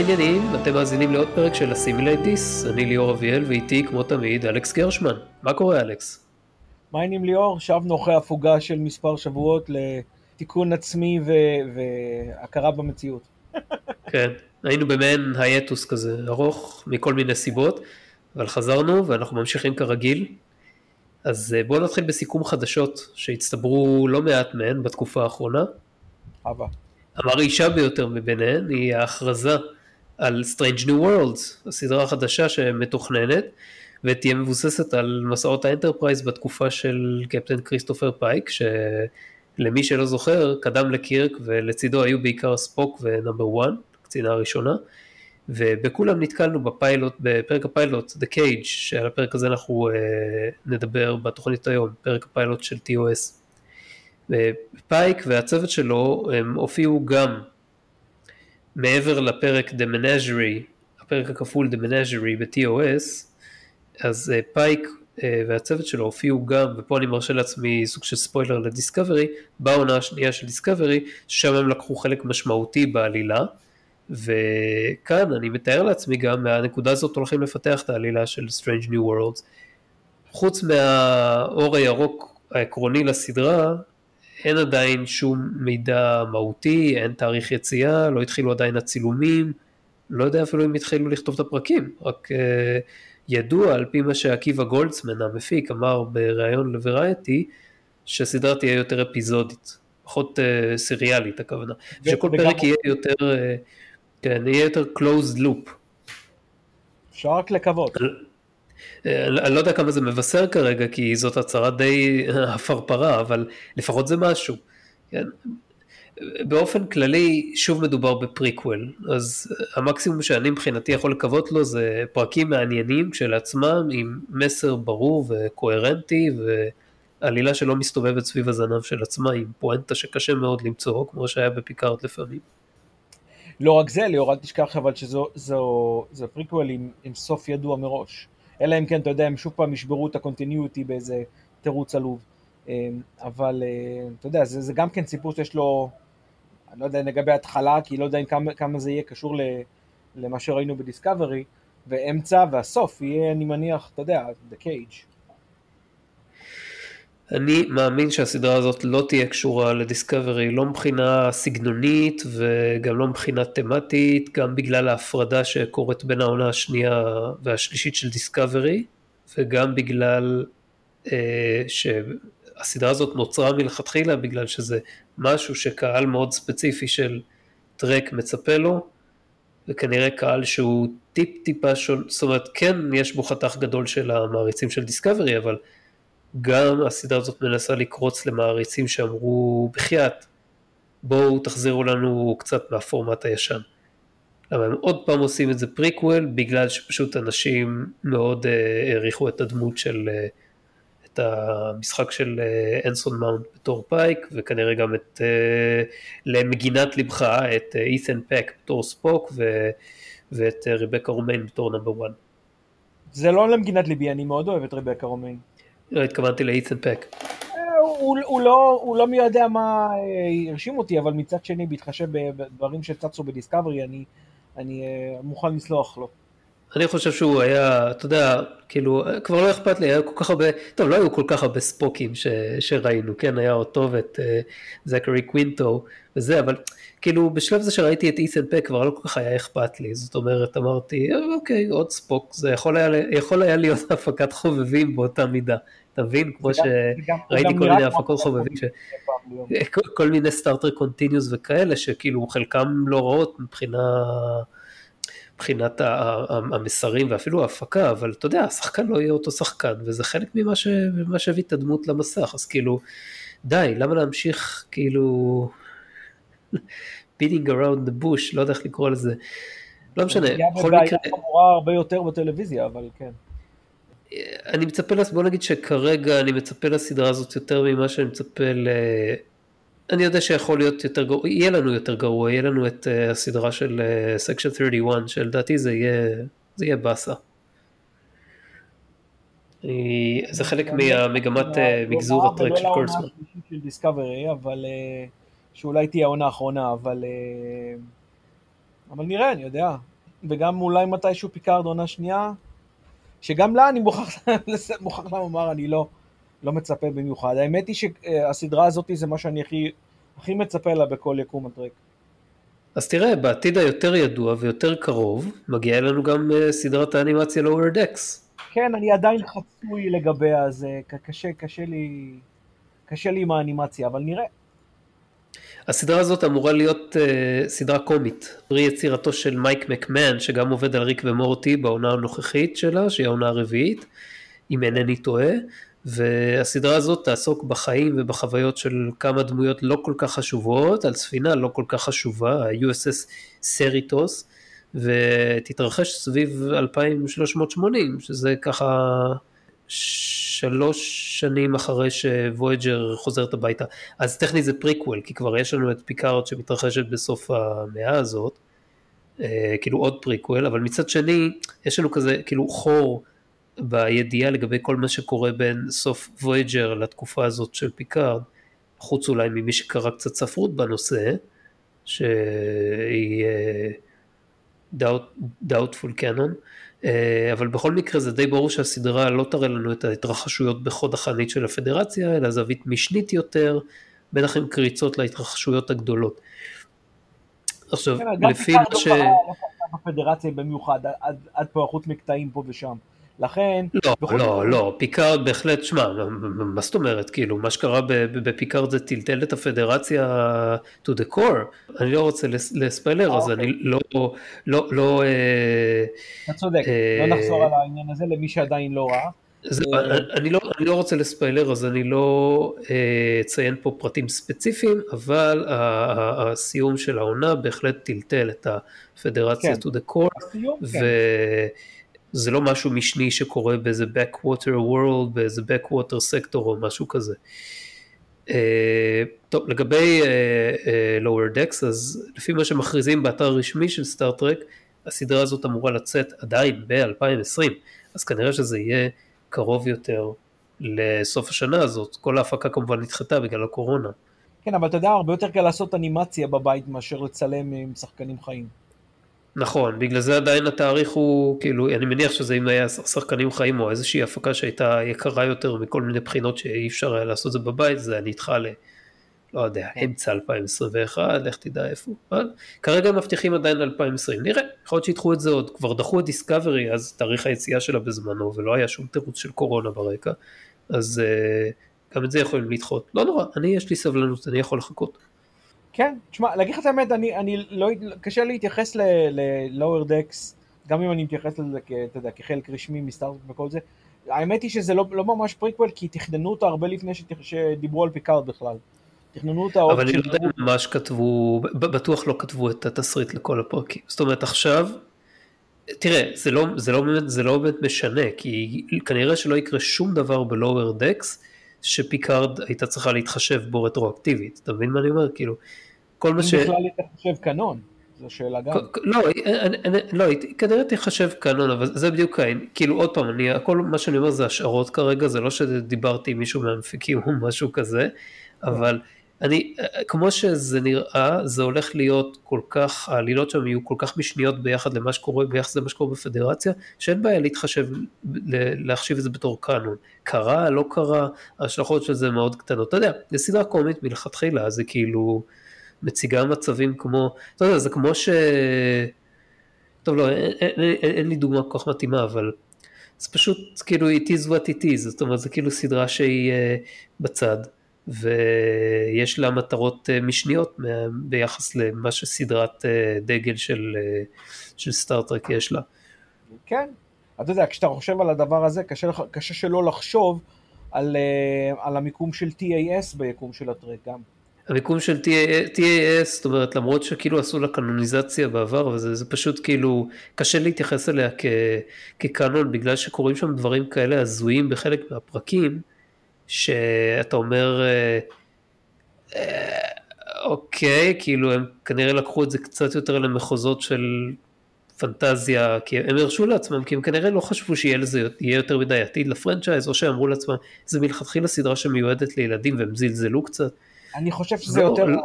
העניינים? אתם מאזינים לעוד פרק של ה-Assimilators, אני ליאור אביאל ואיתי כמו תמיד אלכס גרשמן. מה קורה אלכס? מה העניינים ליאור? שבנו אחרי הפוגה של מספר שבועות לתיקון עצמי ו- והכרה במציאות. כן, היינו במעין hiatus כזה ארוך מכל מיני סיבות, אבל חזרנו ואנחנו ממשיכים כרגיל. אז אה, בואו נתחיל בסיכום חדשות שהצטברו לא מעט מהן בתקופה האחרונה. אבא. המרעישה ביותר מביניהן היא ההכרזה על Strange New Worlds, הסדרה החדשה שמתוכננת ותהיה מבוססת על מסעות האנטרפרייז בתקופה של קפטן כריסטופר פייק שלמי שלא זוכר קדם לקירק ולצידו היו בעיקר ספוק ו-Number 1, הקצינה הראשונה ובכולם נתקלנו בפיילוט, בפרק הפיילוט The Cage שעל הפרק הזה אנחנו uh, נדבר בתוכנית היום, פרק הפיילוט של TOS פייק והצוות שלו הם הופיעו גם מעבר לפרק The Menagerie, הפרק הכפול The Menagerie ב-TOS, אז uh, פייק uh, והצוות שלו הופיעו גם, ופה אני מרשה לעצמי סוג של ספוילר לדיסקאברי, בעונה השנייה של דיסקאברי, ששם הם לקחו חלק משמעותי בעלילה, וכאן אני מתאר לעצמי גם מהנקודה הזאת הולכים לפתח את העלילה של Strange New Worlds. חוץ מהאור הירוק העקרוני לסדרה, אין עדיין שום מידע מהותי, אין תאריך יציאה, לא התחילו עדיין הצילומים, לא יודע אפילו אם התחילו לכתוב את הפרקים, רק uh, ידוע על פי מה שעקיבא גולדסמן המפיק אמר בריאיון לוורייטי, שהסדרה תהיה יותר אפיזודית, פחות uh, סריאלית הכוונה, שכל פרק יהיה יותר, uh, כן, יהיה יותר closed loop. אפשר רק לקוות. אני לא יודע כמה זה מבשר כרגע, כי זאת הצהרה די פרפרה, אבל לפחות זה משהו. כן. באופן כללי, שוב מדובר ב-prequel, אז המקסימום שאני מבחינתי יכול לקוות לו זה פרקים מעניינים כשלעצמם, עם מסר ברור וקוהרנטי, ועלילה שלא מסתובבת סביב הזנב של עצמה, עם פואנטה שקשה מאוד למצוא, כמו שהיה בפיקארד לפעמים. לא רק זה, ליאור, אל תשכח אבל שזה פריקוול עם, עם סוף ידוע מראש. אלא אם כן, אתה יודע, הם שוב פעם ישברו את ה-continuity באיזה תירוץ עלוב. אמ, אבל אה, אתה יודע, זה, זה גם כן סיפור שיש לו, אני לא יודע לגבי התחלה, כי לא יודע כמה, כמה זה יהיה קשור למה שראינו בדיסקאברי, ואמצע והסוף יהיה, אני מניח, אתה יודע, The Cage. אני מאמין שהסדרה הזאת לא תהיה קשורה לדיסקאברי, לא מבחינה סגנונית וגם לא מבחינה תמטית, גם בגלל ההפרדה שקורית בין העונה השנייה והשלישית של דיסקאברי, וגם בגלל אה, שהסדרה הזאת נוצרה מלכתחילה בגלל שזה משהו שקהל מאוד ספציפי של טרק מצפה לו, וכנראה קהל שהוא טיפ טיפה שונה, זאת אומרת כן יש בו חתך גדול של המעריצים של דיסקאברי, אבל גם הסדרה הזאת מנסה לקרוץ למעריצים שאמרו בחייאת בואו תחזירו לנו קצת מהפורמט הישן. למה הם עוד פעם עושים את זה פריקוול בגלל שפשוט אנשים מאוד אה, העריכו את הדמות של אה, את המשחק של אה, אנסון מאונט בתור פייק וכנראה גם את אה, למגינת לבך את אית'ן פק בתור ספוק ו, ואת אה, ריבקה רומיין בתור Number 1. זה לא למגינת ליבי אני מאוד אוהב את ריבקה רומיין. לא התכוונתי לאית'ן פק. הוא, הוא, לא, הוא לא מי יודע מה אה, הרשים אותי, אבל מצד שני, בהתחשב בדברים שצצו בדיסקאברי, אני, אני אה, מוכן לסלוח לו. אני חושב שהוא היה, אתה יודע, כאילו, כבר לא אכפת לי, היה כל כך הרבה, טוב, לא היו כל כך הרבה ספוקים ש, שראינו, כן, היה אותו ואת uh, זכרי קווינטו וזה, אבל כאילו, בשלב זה שראיתי את אית'ן פק כבר לא כל כך היה אכפת לי, זאת אומרת, אמרתי, אוקיי, עוד ספוק, זה יכול היה, יכול היה להיות הפקת חובבים באותה מידה. אתה מבין? כמו שראיתי כל מיני הפקות חובבים, כל מיני Star Trek Continues וכאלה, שכאילו חלקם לא רעות מבחינה... מבחינת המסרים ואפילו ההפקה, אבל אתה יודע, השחקן לא יהיה אותו שחקן, וזה חלק ממה, ש... ממה שהביא את הדמות למסך, אז כאילו, די, למה להמשיך כאילו beating around the bush, לא יודע איך לקרוא לזה, לא משנה, בכל מקרה... זה חמור הרבה יותר בטלוויזיה, אבל כן. אני מצפה, בוא נגיד שכרגע אני מצפה לסדרה הזאת יותר ממה שאני מצפה ל... אני יודע שיכול להיות יותר גרוע, יהיה לנו יותר גרוע, יהיה לנו את uh, הסדרה של סקשן uh, 31, שלדעתי זה יהיה, זה יהיה באסה. זה חלק מהמגמת מגזור הטרק של קורסמן. של דיסקאברי, אבל שאולי תהיה העונה האחרונה, אבל אבל נראה, אני יודע. וגם אולי מתישהו פיקארד עונה שנייה, שגם לה אני מוכרח, מוכרח לומר, אני לא, לא מצפה במיוחד. האמת היא שהסדרה הזאת זה מה שאני הכי, הכי מצפה לה בכל יקום הטרק. אז תראה, בעתיד היותר ידוע ויותר קרוב, מגיעה אלינו גם uh, סדרת האנימציה Lower Decks. כן, אני עדיין חצוי לגביה, זה קשה, קשה לי, קשה לי עם האנימציה, אבל נראה. הסדרה הזאת אמורה להיות uh, סדרה קומית, פרי יצירתו של מייק מקמן, שגם עובד על ריק ומורטי בעונה הנוכחית שלה, שהיא העונה הרביעית, אם אינני טועה, והסדרה הזאת תעסוק בחיים ובחוויות של כמה דמויות לא כל כך חשובות, על ספינה לא כל כך חשובה, ה-USS Cerritos, ותתרחש סביב 2380, שזה ככה שלוש שנים אחרי שוויאג'ר חוזרת הביתה. אז טכנית זה פריקוול, כי כבר יש לנו את פיקארד שמתרחשת בסוף המאה הזאת, אה, כאילו עוד פריקוול, אבל מצד שני, יש לנו כזה כאילו חור בידיעה לגבי כל מה שקורה בין סוף וויאג'ר לתקופה הזאת של פיקארד, חוץ אולי ממי שקרא קצת ספרות בנושא, שהיא uh, doubtful canon, uh, אבל בכל מקרה זה די ברור שהסדרה לא תראה לנו את ההתרחשויות בחוד החנית של הפדרציה, אלא זווית משנית יותר, בטח עם קריצות להתרחשויות הגדולות. עכשיו, כן, לפי מה ש... לא בפדרציה במיוחד, עד, עד פה חוץ מקטעים פה ושם. לכן... לא, לא, לא, פיקארד בהחלט, שמע, מה זאת אומרת, כאילו, מה שקרה בפיקארד זה טלטל את הפדרציה to the core, אני לא רוצה לספיילר, אז אני לא, לא, לא... אה, אתה צודק, לא אה, נחזור על העניין הזה למי שעדיין לא ראה. אה, אני, לא, אני לא רוצה לספיילר אז אני לא אציין פה פרטים ספציפיים אבל הסיום של העונה בהחלט טלטל את הפדרציה כן. to the core הסיום, ו... כן. זה לא משהו משני שקורה באיזה backwater world, באיזה backwater sector או משהו כזה. Uh, טוב, לגבי uh, uh, lower decks, אז לפי מה שמכריזים באתר הרשמי של סטארט-טרק, הסדרה הזאת אמורה לצאת עדיין ב-2020, אז כנראה שזה יהיה קרוב יותר לסוף השנה הזאת, כל ההפקה כמובן נדחתה בגלל הקורונה. כן, אבל אתה יודע, הרבה יותר קל לעשות אנימציה בבית מאשר לצלם עם שחקנים חיים. נכון, בגלל זה עדיין התאריך הוא, כאילו, אני מניח שזה אם היה שחקנים חיים או איזושהי הפקה שהייתה יקרה יותר מכל מיני בחינות שאי אפשר היה לעשות את זה בבית, זה נדחה ל... לא יודע, אמצע 2021, לך תדע איפה, אבל כרגע מבטיחים עדיין 2020, נראה, יכול להיות שידחו את זה עוד, כבר דחו את דיסקאברי, אז תאריך היציאה שלה בזמנו, ולא היה שום תירוץ של קורונה ברקע, אז uh, גם את זה יכולים לדחות, לא נורא, אני יש לי סבלנות, אני יכול לחכות. כן, תשמע, להגיד לך את האמת, אני, אני לא, קשה להתייחס ל-lower decks, גם אם אני מתייחס לזה אתה יודע, כחלק רשמי מסטארטרק וכל זה. האמת היא שזה לא, לא ממש פריקוול, כי תכננו אותה הרבה לפני שדיברו על פיקארד בכלל. תכננו אותה עוד... אבל אני לא יודע אם ממש כתבו, בטוח לא כתבו את התסריט לכל הפרקים. זאת אומרת, עכשיו, תראה, זה לא, זה לא באמת, זה לא באמת משנה, כי כנראה שלא יקרה שום דבר ב-lower decks. שפיקארד הייתה צריכה להתחשב בו רטרואקטיבית, אתה מבין מה אני אומר? כאילו, כל מה ש... אם בכלל היא תחשב קנון, זו שאלה גם. לא, לא, היא כנראה תחשב קנון, אבל זה בדיוק העניין, כאילו עוד פעם, אני, הכל מה שאני אומר זה השערות כרגע, זה לא שדיברתי עם מישהו מהמפיקים או משהו כזה, אבל... אני, כמו שזה נראה, זה הולך להיות כל כך, העלילות שם יהיו כל כך משניות ביחד למה שקורה, ביחס למה שקורה בפדרציה, שאין בעיה להתחשב, להחשיב את זה בתור קאנון. קרה, לא קרה, ההשלכות של זה מאוד קטנות. אתה יודע, זה סדרה קומית מלכתחילה, זה כאילו מציגה מצבים כמו, אתה יודע, זה כמו ש... טוב, לא, אין, אין, אין, אין לי דוגמה כל כך מתאימה, אבל זה פשוט כאילו it is what it is, זאת אומרת, זה כאילו סדרה שהיא uh, בצד. ויש לה מטרות אה, משניות ביחס למה שסדרת אה, דגל של, אה, של סטארט-טרק יש לה. כן, אתה יודע, כשאתה חושב על הדבר הזה, קשה, קשה שלא לחשוב על, על המיקום של TAS ביקום של הטרק גם. המיקום של TAS, זאת אומרת, למרות שכאילו עשו לה קנוניזציה בעבר, וזה זה פשוט כאילו, קשה להתייחס אליה כ, כקאנון, בגלל שקורים שם דברים כאלה הזויים בחלק מהפרקים, שאתה אומר, אה, אה, אוקיי, כאילו הם כנראה לקחו את זה קצת יותר למחוזות של פנטזיה, כי הם הרשו לעצמם, כי הם כנראה לא חשבו שיהיה לזה, יהיה יותר מדי עתיד לפרנצ'ייז, או שאמרו לעצמם, זה מלכתחילה סדרה שמיועדת לילדים והם זלזלו קצת. אני חושב שזה יותר, לא...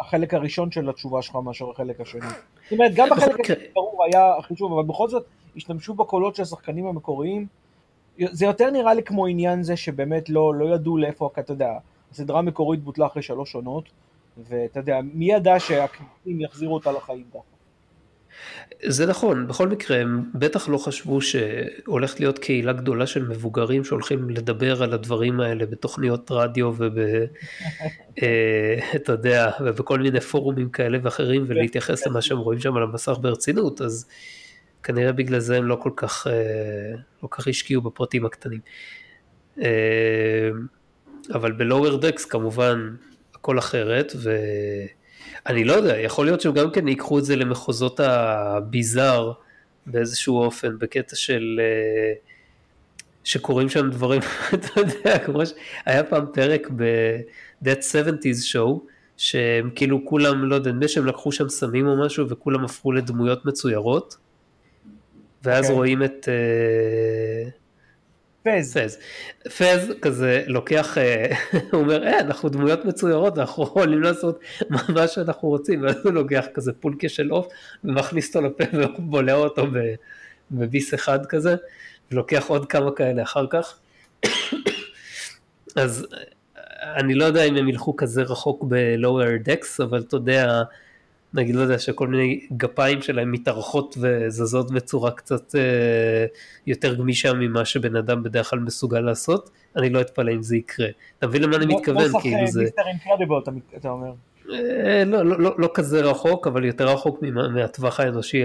החלק הראשון של התשובה שלך מאשר החלק השני. זאת אומרת, גם בחלק השני ברור היה החישוב, אבל בכל זאת השתמשו בקולות של השחקנים המקוריים. זה יותר נראה לי כמו עניין זה שבאמת לא, לא ידעו לאיפה, אתה יודע, הסדרה המקורית בוטלה אחרי שלוש עונות, ואתה יודע, מי ידע שהכנסים יחזירו אותה לחיים ככה? זה נכון, בכל מקרה הם בטח לא חשבו שהולכת להיות קהילה גדולה של מבוגרים שהולכים לדבר על הדברים האלה בתוכניות רדיו וב... אה, אתה יודע, ובכל מיני פורומים כאלה ואחרים ולהתייחס למה שהם רואים שם על המסך ברצינות, אז כנראה בגלל זה הם לא כל כך, אה, לא כך השקיעו בפרטים הקטנים. אה, אבל בלואוור דקס כמובן הכל אחרת, ו... אני לא יודע, יכול להיות שהם גם כן ייקחו את זה למחוזות הביזאר באיזשהו אופן, בקטע של... אה, שקורים שם דברים, אתה יודע, כמו שהיה פעם פרק ב-That 70's Show, שהם כאילו כולם, לא יודע, נדמה שהם לקחו שם סמים או משהו וכולם הפכו לדמויות מצוירות, ואז okay. אוקיי. רואים את... Uh, פז. פז. פז כזה לוקח, אה, הוא אומר, אה, אנחנו דמויות מצוירות, אנחנו יכולים לעשות מה שאנחנו רוצים, ואז הוא לוקח כזה פולקה של עוף, ומכניס אותו לפה ובולע אותו בביס אחד כזה, ולוקח עוד כמה כאלה אחר כך. אז אני לא יודע אם הם ילכו כזה רחוק ב-lower decks, אבל אתה יודע, נגיד, לא יודע, שכל מיני גפיים שלהם מתארחות וזזות בצורה קצת אה, יותר גמישה ממה שבן אדם בדרך כלל מסוגל לעשות, אני לא אתפלא אם זה יקרה. אתה מבין למה אני לא- מתכוון? נוסח כאילו זה... מיסטר אינקרדיבל אתה אומר. אה, לא, לא, לא, לא כזה רחוק, אבל יותר רחוק מהטווח האנושי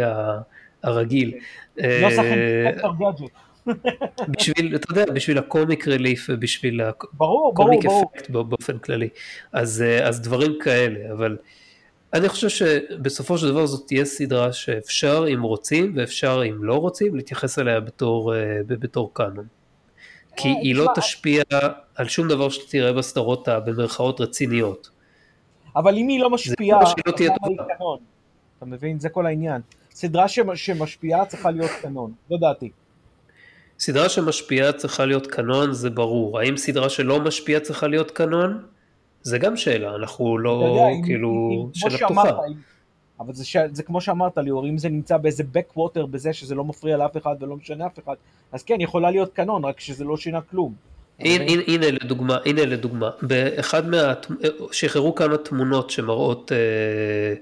הרגיל. נוסח אה, אינקרדיבל גאדג'ט. בשביל, אתה יודע, בשביל הקומיק ריליף ובשביל הקומיק אפקט באופן כללי. אז, אה, אז דברים כאלה, אבל אני חושב שבסופו של דבר זאת תהיה סדרה שאפשר אם רוצים ואפשר אם לא רוצים להתייחס אליה בתור, אה, בתור קאנון. כי אה, היא לא תשפיע על שום דבר שתראה בסדרות במרכאות רציניות. אבל אם היא לא משפיעה, אז לא תהיה טובה. אתה מבין? זה כל העניין. סדרה שמשפיעה צריכה להיות קנון, זו דעתי. סדרה שמשפיעה צריכה להיות קנון זה ברור. האם סדרה שלא משפיעה צריכה להיות קנון? זה גם שאלה, אנחנו לא, יודע, כאילו, שאלה פתוחה. אבל זה, ש... זה כמו שאמרת ליאור, אם זה נמצא באיזה backwater בזה שזה לא מפריע לאף אחד ולא משנה אף אחד, אז כן, יכולה להיות קנון, רק שזה לא שינה כלום. הנה, הנה, הנה לדוגמה, הנה לדוגמה, באחד מה... שחררו כמה תמונות שמראות אה,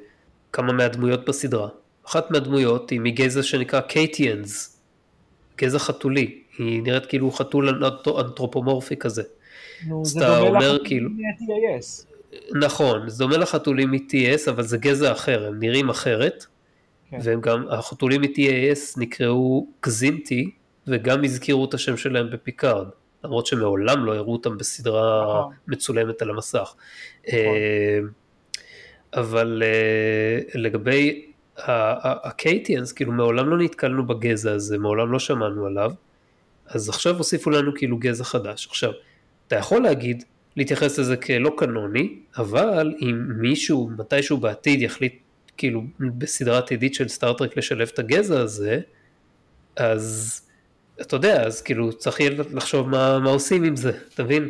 כמה מהדמויות בסדרה. אחת מהדמויות היא מגזע שנקרא קייטיאנס, גזע חתולי, היא נראית כאילו חתול אנתרופומורפי כזה. נו, זה דומה לחתולים כאילו... מ-TAS. נכון, זה דומה לחתולים מ-TAS, אבל זה גזע אחר, הם נראים אחרת. כן. והם גם, החתולים מ-TAS נקראו קזינטי, וגם הזכירו את השם שלהם בפיקארד. למרות שמעולם לא הראו אותם בסדרה נכון. מצולמת על המסך. נכון. אה, אבל אה, לגבי ה Caitians, כאילו מעולם לא נתקלנו בגזע הזה, מעולם לא שמענו עליו, אז עכשיו הוסיפו לנו כאילו גזע חדש. עכשיו, אתה יכול להגיד, להתייחס לזה כלא קנוני, אבל אם מישהו מתישהו בעתיד יחליט כאילו בסדרה עתידית של סטארטרק לשלב את הגזע הזה, אז אתה יודע, אז כאילו צריך יהיה לחשוב מה, מה עושים עם זה, אתה מבין?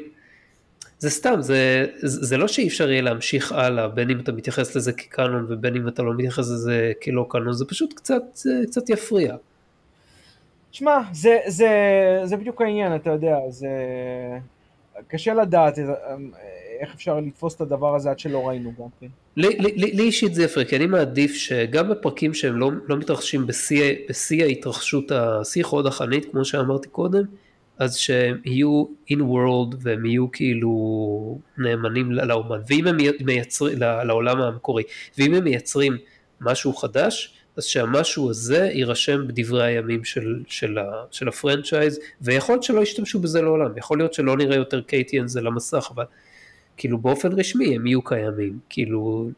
זה סתם, זה, זה לא שאי אפשר יהיה להמשיך הלאה, בין אם אתה מתייחס לזה כקאנון ובין אם אתה לא מתייחס לזה כלא קאנון, זה פשוט קצת, קצת יפריע. שמע, זה, זה, זה בדיוק העניין, אתה יודע, זה... קשה לדעת איך אפשר לתפוס את הדבר הזה עד שלא ראינו גם כן. לי אישית זה יפה, כי אני מעדיף שגם בפרקים שהם לא, לא מתרחשים בשיא, בשיא ההתרחשות, השיא חוד החנית, כמו שאמרתי קודם, אז שהם יהיו in world והם יהיו כאילו נאמנים לאומן, ואם הם מייצרים, לעולם המקורי, ואם הם מייצרים משהו חדש, אז שהמשהו הזה יירשם בדברי הימים של, של, ה, של הפרנצ'ייז, ויכול להיות שלא ישתמשו בזה לעולם, יכול להיות שלא נראה יותר קייטיאנס על המסך, אבל כאילו באופן רשמי הם יהיו קיימים, כאילו...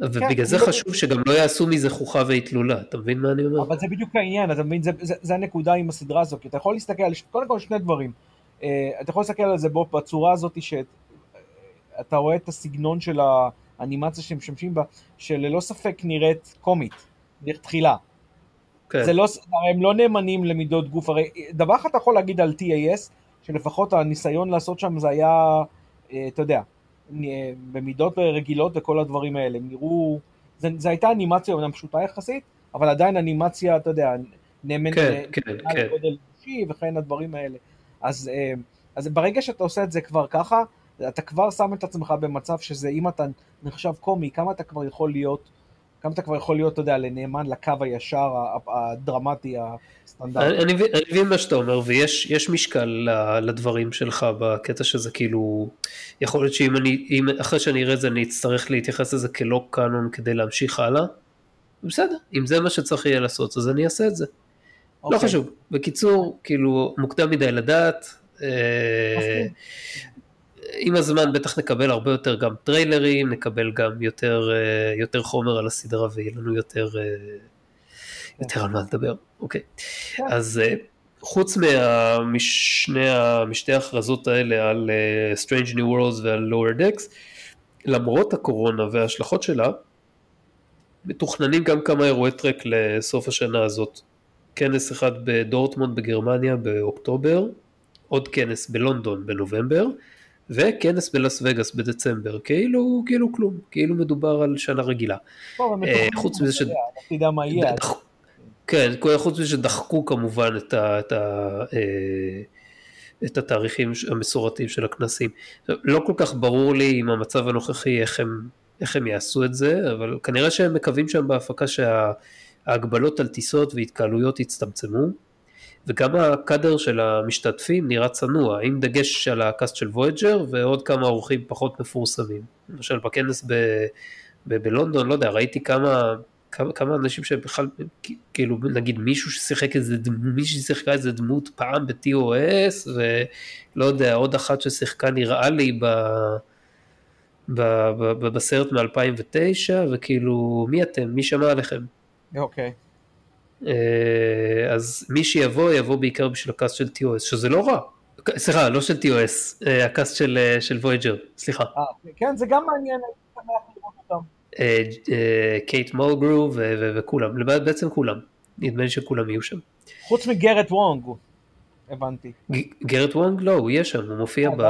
ובגלל כן, זה חשוב שגם לא יעשו מזה חוכה ואיתלולה, אתה מבין מה אני אומר? אבל זה בדיוק העניין, אתה מבין, זה, זה, זה הנקודה עם הסדרה הזאת, כי אתה יכול להסתכל על, קודם כל שני דברים, uh, אתה יכול להסתכל על זה בצורה הזאת שאתה רואה את הסגנון של ה... האנימציה שהם משתמשים בה, שללא ספק נראית קומית, נראית תחילה. כן. זה לא, הם לא נאמנים למידות גוף, הרי דבר אחד אתה יכול להגיד על TAS, שלפחות הניסיון לעשות שם זה היה, אה, אתה יודע, במידות רגילות וכל הדברים האלה, הם נראו, זו הייתה אנימציה אומנם פשוטה יחסית, אבל עדיין אנימציה, אתה יודע, נאמן כן, כן, כן. לגודל אישי וכן הדברים האלה. אז, אה, אז ברגע שאתה עושה את זה כבר ככה, אתה כבר שם את עצמך במצב שזה, אם אתה נחשב קומי, כמה אתה כבר יכול להיות, כמה אתה כבר יכול להיות, אתה יודע, לנאמן לקו הישר, הדרמטי, הסטנדרטי. אני מבין מה שאתה אומר, ויש משקל לדברים שלך בקטע שזה כאילו, יכול להיות שאם אני, אם אחרי שאני אראה את זה אני אצטרך להתייחס לזה כלא קאנון כדי להמשיך הלאה. בסדר, אם זה מה שצריך יהיה לעשות אז אני אעשה את זה. Okay. לא אוקיי. חשוב. בקיצור, כאילו, מוקדם מדי לדעת. אה, עם הזמן בטח נקבל הרבה יותר גם טריילרים, נקבל גם יותר, אה, יותר חומר על הסדרה ויהיה לנו יותר, אה, יותר על מה לדבר. אוקיי. כן. אז חוץ משני, משתי ההכרזות האלה על Strange New Worlds ועל Lower Decks, למרות הקורונה וההשלכות שלה, מתוכננים גם כמה אירועי טרק לסוף השנה הזאת. כנס אחד בדורטמונד בגרמניה באוקטובר, עוד כנס בלונדון בנובמבר, וכנס בלאס וגאס בדצמבר, כאילו, כאילו כלום, כאילו מדובר על שנה רגילה. אה, חוץ מזה ש... תדע מה יהיה. כן, חוץ מזה שדחקו כמובן את, ה, את, ה, אה, את התאריכים המסורתיים של הכנסים. לא כל כך ברור לי עם המצב הנוכחי איך הם, איך הם יעשו את זה, אבל כנראה שהם מקווים שם בהפקה שה... ההגבלות על טיסות והתקהלויות הצטמצמו, וגם הקאדר של המשתתפים נראה צנוע, עם דגש על הקאסט של וויג'ר ועוד כמה אורחים פחות מפורסמים. למשל בכנס ב, ב, בלונדון, לא יודע, ראיתי כמה, כמה, כמה אנשים שבכלל, כאילו נגיד מישהו ששיחק איזה, מישהו ששיחקה איזה דמות פעם ב-TOS, ולא יודע, עוד אחת ששיחקה נראה לי ב... ב, ב, ב, בסרט מ-2009, וכאילו, מי אתם? מי שמע עליכם? אוקיי. אה, אז מי שיבוא, יבוא בעיקר בשביל ה cast של TOS, שזה לא רע. סליחה, לא של TOS, אה, ה cast של, אה, של וויג'ר, סליחה. כן, זה גם מעניין, אני שמח לראות אותם. קייט מולגרו וכולם, בעצם כולם. נדמה לי שכולם יהיו שם. חוץ מגרט וונג, הבנתי. גרט וונג לא, הוא יהיה שם, הוא מופיע ב...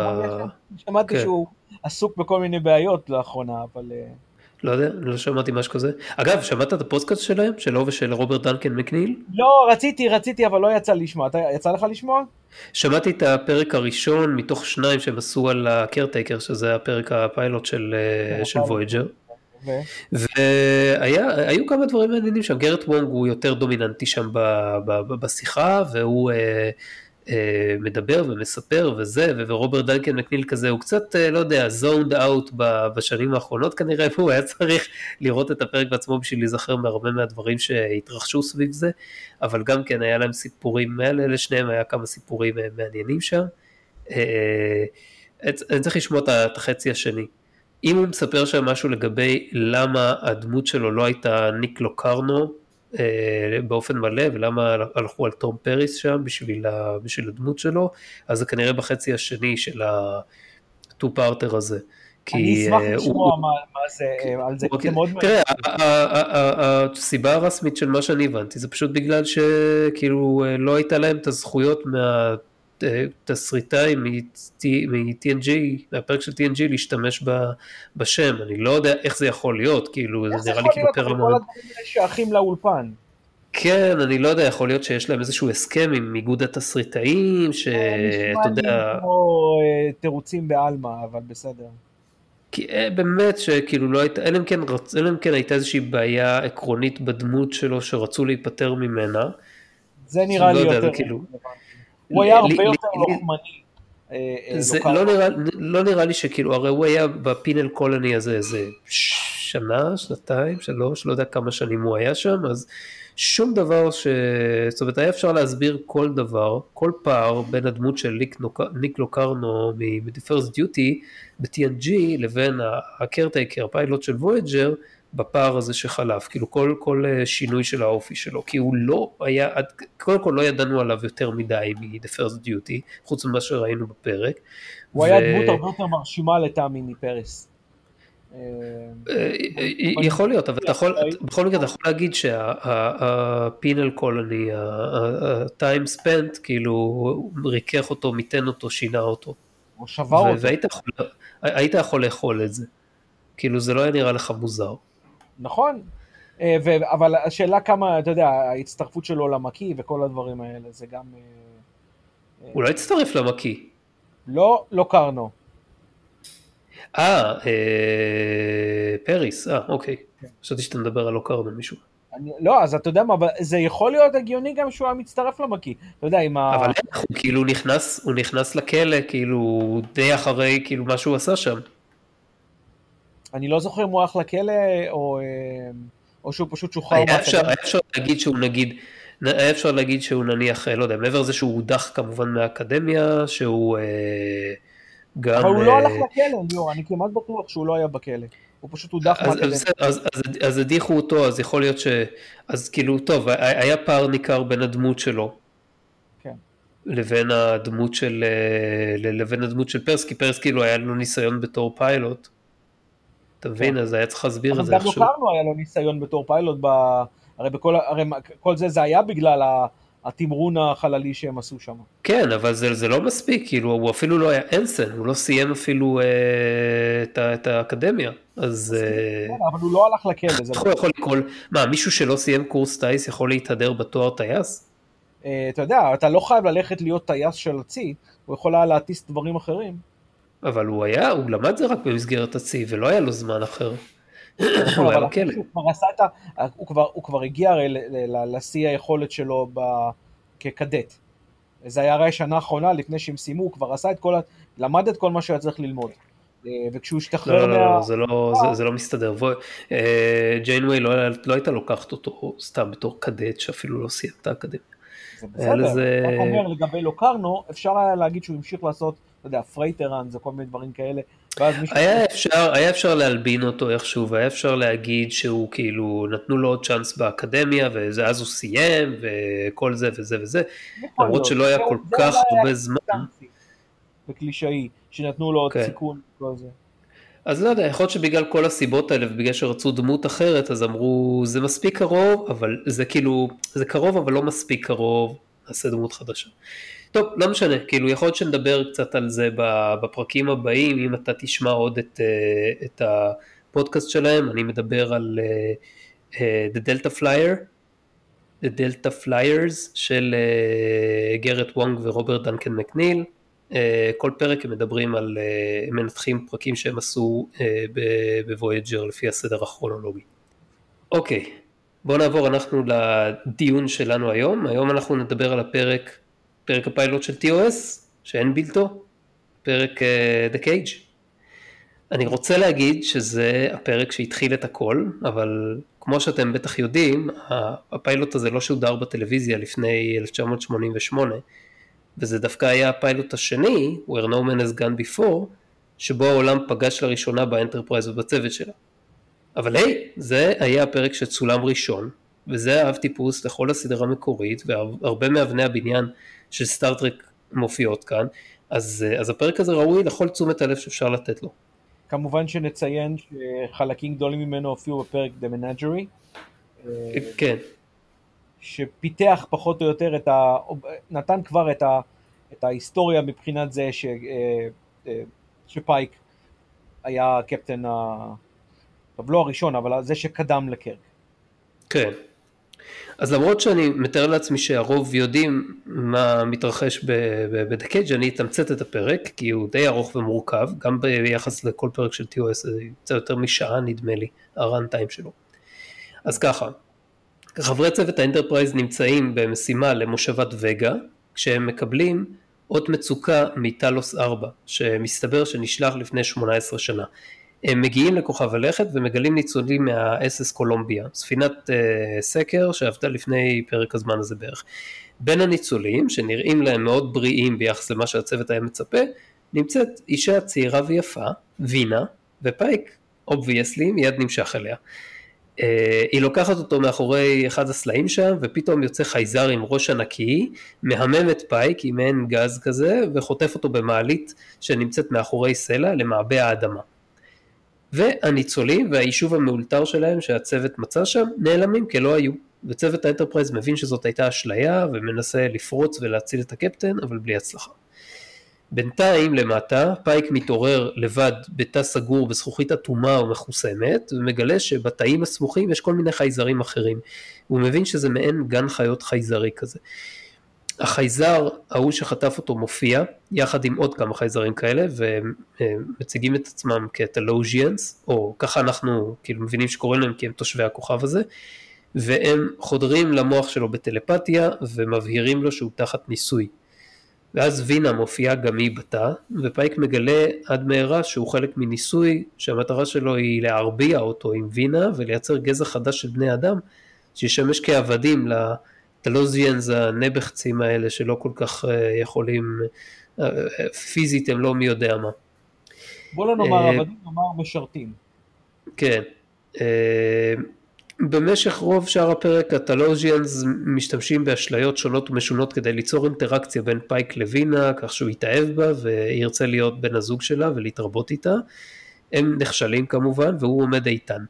שמעתי כן. שהוא עסוק בכל מיני בעיות לאחרונה, אבל... לא יודע, לא שמעתי משהו כזה. אגב, שמעת את הפודקאסט שלהם? שלו ושל רוברט דנקן מקניל? לא, רציתי, רציתי, אבל לא יצא לשמוע. אתה, יצא לך לשמוע? שמעתי את הפרק הראשון מתוך שניים שהם עשו על ה Caretaker, שזה הפרק הפיילוט של, אה, של וויג'ר. והיו כמה דברים מעניינים שם, גרט וונג הוא יותר דומיננטי שם בשיחה, והוא... אה, מדבר ומספר וזה, ורוברט דנקן מקניל כזה, הוא קצת, אה, לא יודע, zoned out בשנים האחרונות כנראה, והוא היה צריך לראות את הפרק בעצמו בשביל להיזכר מהרבה מהדברים שהתרחשו סביב זה, אבל גם כן היה להם סיפורים, לשניהם היה כמה סיפורים אה, מעניינים שם. אני צריך לשמוע את החצי השני. אם הוא מספר שם משהו לגבי למה הדמות שלו לא הייתה ניק לוקרנו, באופן מלא ולמה הלכו על תום פריס שם בשביל, ה, בשביל הדמות שלו, אז זה כנראה בחצי השני של הטו פארטר הזה. אני אשמח אה, לשמוע מה, זה, אה, על זה, אוקיי. זה מאוד תראה, הסיבה הרסמית של מה שאני הבנתי זה פשוט בגלל שכאילו לא הייתה להם את הזכויות מה... תסריטאי מ-TNG, מהפרק של TNG להשתמש בשם, אני לא יודע איך זה יכול להיות, כאילו זה נראה לי כאילו פרמונט. איך זה יכול להיות כל הדברים האלה שייכים לאולפן? כן, אני לא יודע, יכול להיות שיש להם איזשהו הסכם עם איגוד התסריטאים, שאתה יודע... כמו אה, תירוצים בעלמא, אבל בסדר. כי אה, באמת שכאילו לא הייתה, אלא אם כן, אלא אם כן הייתה איזושהי בעיה עקרונית בדמות שלו שרצו להיפטר ממנה. זה נראה לי לא יותר... כאילו, הוא היה הרבה יותר לוחמני. אה, אה, לא, לא נראה לי שכאילו, הרי הוא היה בפינל קולוני הזה איזה שנה, שנתיים, שלוש, לא יודע כמה שנים הוא היה שם, אז שום דבר ש... זאת אומרת, היה אפשר להסביר כל דבר, כל פער בין הדמות של ניק לוקרנו מ-The First Duty ב-TNG לבין הקרטייקר, הפיילוט של וויג'ר, בפער הזה שחלף, כאילו כל, כל אה, שינוי של האופי שלו, כי הוא לא היה, קודם כל לא ידענו עליו יותר מדי מ-The First Duty, חוץ ממה שראינו בפרק. הוא ו... היה דמות הרבה יותר מרשימה לטעמי מפרס. אה, אה, יכול להיות, אבל אתה יכול, בכל מקרה אתה יכול להגיד שהפינל קולוני, ה-time spent, כאילו ריכך אותו, מיתן אותו, שינה אותו. או שבר אותו. והיית יכול, היית יכול לאכול את זה. כאילו זה לא היה נראה לך מוזר. נכון, אה, אבל השאלה כמה, אתה יודע, ההצטרפות שלו למקיא וכל הדברים האלה, זה גם... אה, הוא לא הצטרף למקיא. לא, לא קרנו. אה, אה, פריס, אה, אוקיי. כן. חשבתי שאתה מדבר על לא קרנו מישהו. אני, לא, אז אתה יודע מה, אבל זה יכול להיות הגיוני גם שהוא היה מצטרף למקיא. אתה יודע, עם ה... אבל איך, הוא כאילו נכנס, הוא נכנס לכלא, כאילו, די אחרי, כאילו, מה שהוא עשה שם. אני לא זוכר אם הוא הלך לכלא, או, אה, או שהוא פשוט שוחרר היה אפשר. היה אפשר להגיד שהוא נגיד, היה אפשר להגיד שהוא נניח, אה, לא יודע, מעבר לזה שהוא הודח כמובן מהאקדמיה, שהוא אה, גם... אבל הוא לא אה, הלך לכלא, ליאור, אני כמעט בטוח שהוא לא היה בכלא. הוא פשוט הודח מהאקדמיה. אז, אז, אז, אז הדיחו אותו, אז יכול להיות ש... אז כאילו, טוב, היה פער ניכר בין הדמות שלו. כן. לבין הדמות של, אה, לבין הדמות של פרס, כי פרס כאילו היה לו ניסיון בתור פיילוט. אתה מבין? כן. אז היה צריך להסביר את אבל זה גם איכשהו. לוקרנו היה לו ניסיון בתור פיילוט, ב... הרי בכל, הרי מה- כל זה, זה היה בגלל ה- התמרון החללי שהם עשו שם. כן, אבל זה, זה לא מספיק, כאילו, הוא אפילו לא היה אנסן, הוא לא סיים אפילו אה, את, האקדמיה. אז אה, כן, אבל הוא לא הלך לכלא, זה הוא יכול לקרוא, מה, מישהו שלא סיים קורס טיס יכול להתהדר בתואר טייס? אה, אתה יודע, אתה לא חייב ללכת להיות טייס של הצי, הוא יכול היה להטיס דברים אחרים. אבל הוא היה, הוא למד זה רק במסגרת הצי, ולא היה לו זמן אחר. הוא נכון, היה אבל בכלא. הוא כבר עשה את ה... הוא כבר, הוא כבר הגיע הרי לשיא היכולת שלו ב... כקדט. זה היה הרי השנה האחרונה לפני שהם סיימו, הוא כבר עשה את כל ה... למד את כל מה שהיה צריך ללמוד. אה, וכשהוא השתחרר לא, לא. לא, זה לא, זה, זה לא מסתדר. אה, ג'יינווי לא, היה- לא הייתה לוקחת אותו סתם בתור cadet שאפילו לא סיים את האקדמיה. זה היה בסדר, לזה- רק אומר לגבי לוקרנו, אפשר היה להגיד שהוא המשיך לעשות, אתה יודע, freighter run, זה כל מיני דברים כאלה. היה אפשר, היה אפשר להלבין אותו איכשהו, והיה אפשר להגיד שהוא כאילו, נתנו לו עוד צ'אנס באקדמיה, ואז הוא סיים, וכל זה וזה וזה, למרות. שלא היה כל זה כך הרבה זמן. וקלישאי, שנתנו לו עוד כן. סיכון וכל זה. אז לא יודע, יכול להיות שבגלל כל הסיבות האלה, ובגלל שרצו דמות אחרת, אז אמרו, זה מספיק קרוב, אבל זה כאילו, זה קרוב אבל לא מספיק קרוב, נעשה דמות חדשה. טוב, לא משנה, כאילו יכול להיות שנדבר קצת על זה בפרקים הבאים, אם אתה תשמע עוד את, אה, את הפודקאסט שלהם, אני מדבר על אה, The Delta Flyer, The Delta Flyers של אה, גרד וונג ורוברט דנקן מקניל. אה, כל פרק הם מדברים על, אה, הם מנתחים פרקים שהם עשו אה, בוויג'ר לפי הסדר הכרונולוגי. אוקיי, בואו נעבור אנחנו לדיון שלנו היום. היום אנחנו נדבר על הפרק, פרק הפיילוט של TOS, שאין בלתו, פרק uh, The Cage. אני רוצה להגיד שזה הפרק שהתחיל את הכל, אבל כמו שאתם בטח יודעים, הפיילוט הזה לא שודר בטלוויזיה לפני 1988, וזה דווקא היה הפיילוט השני, Where No Man has gone before, שבו העולם פגש לראשונה באנטרפרייז ובצוות שלה. אבל היי, זה היה הפרק שצולם ראשון, וזה האב טיפוס לכל הסדרה המקורית, והרבה מאבני הבניין של סטארטרק מופיעות כאן, אז, אז הפרק הזה ראוי לכל תשומת הלב שאפשר לתת לו. כמובן שנציין שחלקים גדולים ממנו הופיעו בפרק The Menagerie. כן. שפיתח פחות או יותר את ה... נתן כבר את, ה... את ההיסטוריה מבחינת זה ש... שפייק היה קפטן ה... טוב, לא הראשון, אבל זה שקדם לקרק. כן. אז למרות שאני מתאר לעצמי שהרוב יודעים מה מתרחש ב-The אני אתמצת את הפרק, כי הוא די ארוך ומורכב, גם ביחס לכל פרק של TOS, זה יוצא יותר משעה נדמה לי, ה run time שלו. אז ככה, חברי צוות האנטרפרייז נמצאים במשימה למושבת וגה, כשהם מקבלים אות מצוקה מטלוס 4, שמסתבר שנשלח לפני 18 שנה. הם מגיעים לכוכב הלכת ומגלים ניצולים מה-SS קולומביה, ספינת uh, סקר שעבדה לפני פרק הזמן הזה בערך. בין הניצולים, שנראים להם מאוד בריאים ביחס למה שהצוות היה מצפה, נמצאת אישה צעירה ויפה, וינה, ופייק, obviously, מיד נמשך אליה. Uh, היא לוקחת אותו מאחורי אחד הסלעים שם, ופתאום יוצא חייזר עם ראש ענקי, מהמם את פייק עם מעין גז כזה, וחוטף אותו במעלית שנמצאת מאחורי סלע למעבה האדמה. והניצולים והיישוב המאולתר שלהם שהצוות מצא שם נעלמים כלא היו. וצוות האנטרפרייז מבין שזאת הייתה אשליה ומנסה לפרוץ ולהציל את הקפטן אבל בלי הצלחה. בינתיים למטה פייק מתעורר לבד בתא סגור בזכוכית אטומה או מחוסמת ומגלה שבתאים הסמוכים יש כל מיני חייזרים אחרים. הוא מבין שזה מעין גן חיות חייזרי כזה. החייזר ההוא שחטף אותו מופיע יחד עם עוד כמה חייזרים כאלה והם מציגים את עצמם כטלוז'יאנס או ככה אנחנו כאילו מבינים שקוראים להם כי הם תושבי הכוכב הזה והם חודרים למוח שלו בטלפתיה ומבהירים לו שהוא תחת ניסוי. ואז וינה מופיעה גם היא בתא ופייק מגלה עד מהרה שהוא חלק מניסוי שהמטרה שלו היא להרביע אותו עם וינה ולייצר גזע חדש של בני אדם שישמש כעבדים ל Talosians הנבחצים האלה שלא כל כך אה, יכולים, אה, פיזית הם לא מי יודע מה. בוא לא נאמר עבדים, נאמר משרתים. כן. במשך רוב שאר הפרק ה Talosians משתמשים באשליות שונות ומשונות כדי ליצור אינטראקציה בין פייק לווינה כך שהוא יתאהב בה וירצה להיות בן הזוג שלה ולהתרבות איתה. הם נכשלים כמובן והוא עומד איתן.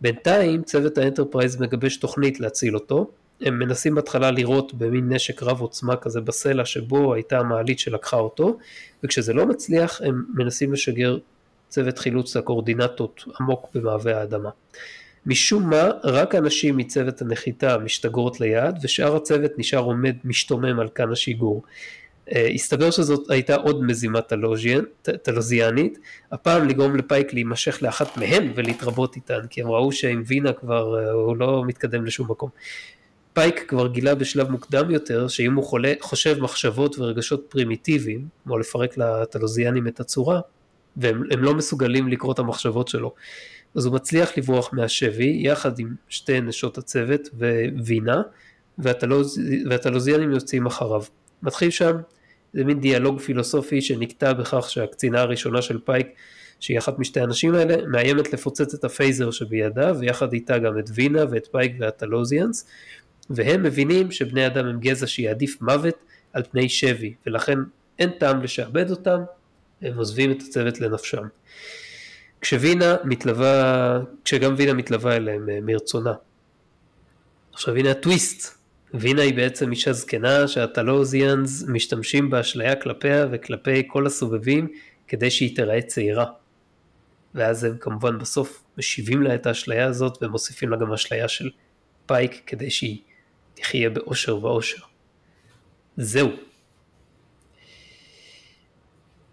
בינתיים צוות האנטרפרייז מגבש תוכנית להציל אותו. הם מנסים בהתחלה לירות במין נשק רב עוצמה כזה בסלע שבו הייתה המעלית שלקחה אותו וכשזה לא מצליח הם מנסים לשגר צוות חילוץ לקורדינטות עמוק במעבה האדמה. משום מה רק הנשים מצוות הנחיתה משתגרות ליד ושאר הצוות נשאר עומד משתומם על כן השיגור. Uh, הסתבר שזאת הייתה עוד מזימה טלוזיאנית, הפעם לגרום לפייק להימשך לאחת מהן ולהתרבות איתן, כי הם ראו שעם וינה כבר uh, הוא לא מתקדם לשום מקום. פייק כבר גילה בשלב מוקדם יותר שאם הוא חולה, חושב מחשבות ורגשות פרימיטיביים, כמו לפרק לטלוזיאנים את הצורה, והם לא מסוגלים לקרוא את המחשבות שלו. אז הוא מצליח לברוח מהשבי יחד עם שתי נשות הצוות ווינה והטלוז... והטלוזיאנים יוצאים אחריו. מתחיל שם זה מין דיאלוג פילוסופי שנקטע בכך שהקצינה הראשונה של פייק שהיא אחת משתי הנשים האלה מאיימת לפוצץ את ה phaser שבידה ויחד איתה גם את וינה ואת פייק וה Talosians והם מבינים שבני אדם הם גזע שיעדיף מוות על פני שבי ולכן אין טעם לשעבד אותם הם עוזבים את הצוות לנפשם. כשווינה מתלווה, כשגם וינה מתלווה אליהם אה, מרצונה. עכשיו הנה הטוויסט, וינה היא בעצם אישה זקנה שהטלוזיאנס משתמשים באשליה כלפיה וכלפי כל הסובבים כדי שהיא תיראה צעירה. ואז הם כמובן בסוף משיבים לה את האשליה הזאת ומוסיפים לה גם אשליה של פייק כדי שהיא תחיה באושר ואושר. זהו.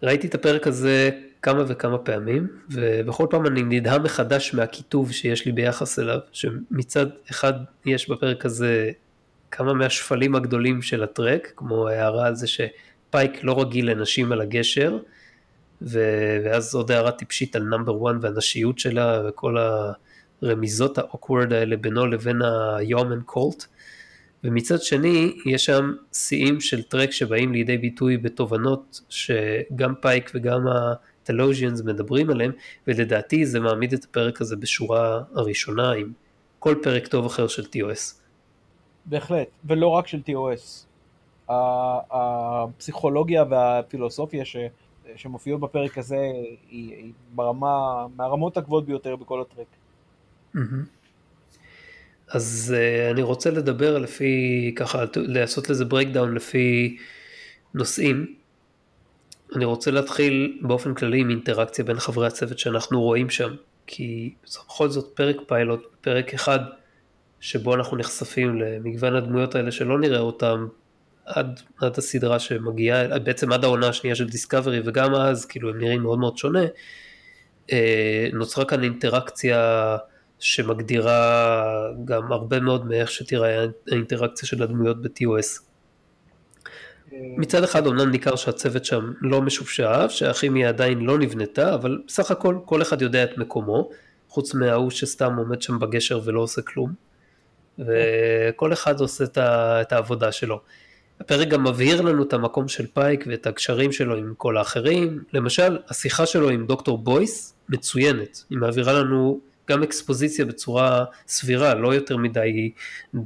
ראיתי את הפרק הזה כמה וכמה פעמים, ובכל פעם אני נדהם מחדש מהקיטוב שיש לי ביחס אליו, שמצד אחד יש בפרק הזה כמה מהשפלים הגדולים של הטרק, כמו ההערה על זה שפייק לא רגיל לנשים על הגשר, ואז עוד הערה טיפשית על Number 1 והנשיות שלה וכל הרמיזות ה awkward האלה בינו לבין ה Yeoman קולט. ומצד שני יש שם שיאים של טרק שבאים לידי ביטוי בתובנות שגם פייק וגם ה Talosians מדברים עליהם, ולדעתי זה מעמיד את הפרק הזה בשורה הראשונה עם כל פרק טוב אחר של TOS. בהחלט, ולא רק של TOS. הפסיכולוגיה והפילוסופיה ש, שמופיעות בפרק הזה היא, היא ברמה, מהרמות הגבוהות ביותר בכל הטרק. אז uh, אני רוצה לדבר לפי, ככה, לעשות לזה breakdown לפי נושאים. אני רוצה להתחיל באופן כללי עם אינטראקציה בין חברי הצוות שאנחנו רואים שם, כי בכל זאת פרק פיילוט, פרק אחד שבו אנחנו נחשפים למגוון הדמויות האלה שלא נראה אותם עד, עד הסדרה שמגיעה, בעצם עד העונה השנייה של דיסקאברי וגם אז כאילו הם נראים מאוד מאוד שונה, אה, נוצרה כאן אינטראקציה שמגדירה גם הרבה מאוד מאיך שתראה האינטראקציה של הדמויות ב-TOS. מצד אחד אומנם ניכר שהצוות שם לא משופשף, שהכימיה עדיין לא נבנתה, אבל בסך הכל כל אחד יודע את מקומו, חוץ מההוא שסתם עומד שם בגשר ולא עושה כלום, וכל אחד עושה את העבודה שלו. הפרק גם מבהיר לנו את המקום של פייק ואת הקשרים שלו עם כל האחרים, למשל השיחה שלו עם דוקטור בויס מצוינת, היא מעבירה לנו גם אקספוזיציה בצורה סבירה, לא יותר מדי uh,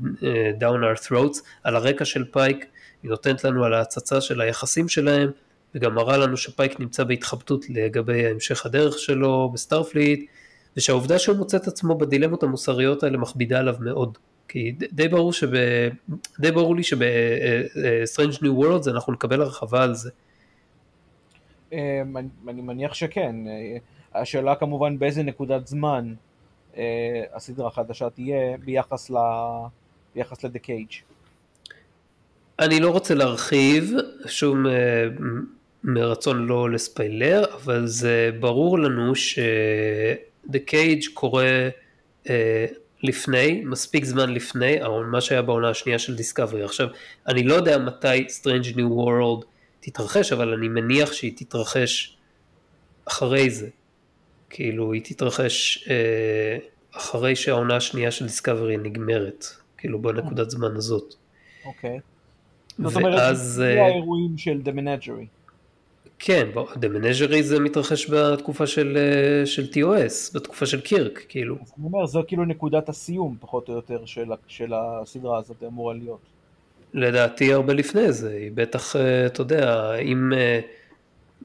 down our throats, על הרקע של פייק, היא נותנת לנו על ההצצה של היחסים שלהם, וגם מראה לנו שפייק נמצא בהתחבטות לגבי המשך הדרך שלו ב Starfleet, ושהעובדה שהוא מוצא את עצמו בדילמות המוסריות האלה מכבידה עליו מאוד. כי די ברור, שב, די ברור לי שב-Strange New Worlds אנחנו נקבל הרחבה על זה. אני, מניח שכן. אה, השאלה כמובן באיזה נקודת זמן אה, הסדרה החדשה תהיה ביחס, ל, ביחס לדה קייג'. אני לא רוצה להרחיב, שום אה, מרצון לא לספיילר, אבל זה ברור לנו שדה קייג' קורה אה, לפני, מספיק זמן לפני, מה שהיה בעונה השנייה של דיסקאברי. עכשיו, אני לא יודע מתי Strange New World תתרחש, אבל אני מניח שהיא תתרחש אחרי זה. כאילו, היא תתרחש אה, אחרי שהעונה השנייה של דיסקאברי נגמרת, כאילו בנקודת זמן הזאת. אוקיי. זאת אומרת, זה האירועים של The Menagerie. כן, The Menagerie זה מתרחש בתקופה של, אה, של TOS, בתקופה של קירק, כאילו. אז אני אומר, זו כאילו נקודת הסיום, פחות או יותר, של, של הסדרה הזאת אמורה להיות. לדעתי הרבה לפני זה, היא בטח, אה, אתה יודע, אם אה,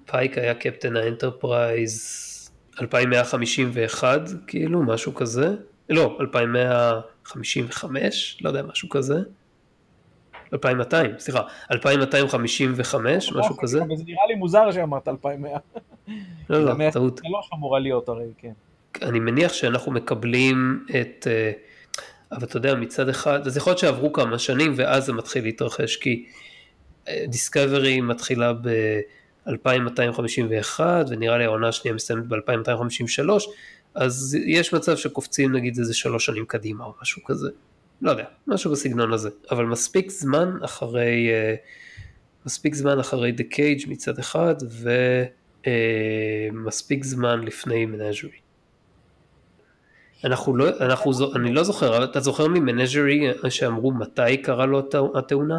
פייק היה קפטן ה Enterprise 2151, כאילו, משהו כזה, לא, 2155, לא יודע, משהו כזה. 2200, סליחה, 2255, משהו כזה. אבל זה נראה לי מוזר שאמרת 2100. לא, לא, טעות. זה לא אמורה להיות הרי, כן. אני מניח שאנחנו מקבלים את, אה, אבל אתה יודע, מצד אחד, אז יכול להיות שעברו כמה שנים ואז זה מתחיל להתרחש, כי Discovery מתחילה ב-2251 ונראה לי העונה השנייה מסתיימת ב-2253, אז יש מצב שקופצים נגיד איזה שלוש שנים קדימה או משהו כזה. לא יודע, משהו בסגנון הזה, אבל מספיק זמן אחרי, uh, מספיק זמן אחרי The Cage מצד אחד, ומספיק uh, זמן לפני Menagerie. אנחנו לא, אנחנו, אני לא זוכר, אתה זוכר מ Menagerie שאמרו מתי קרה לו התאונה?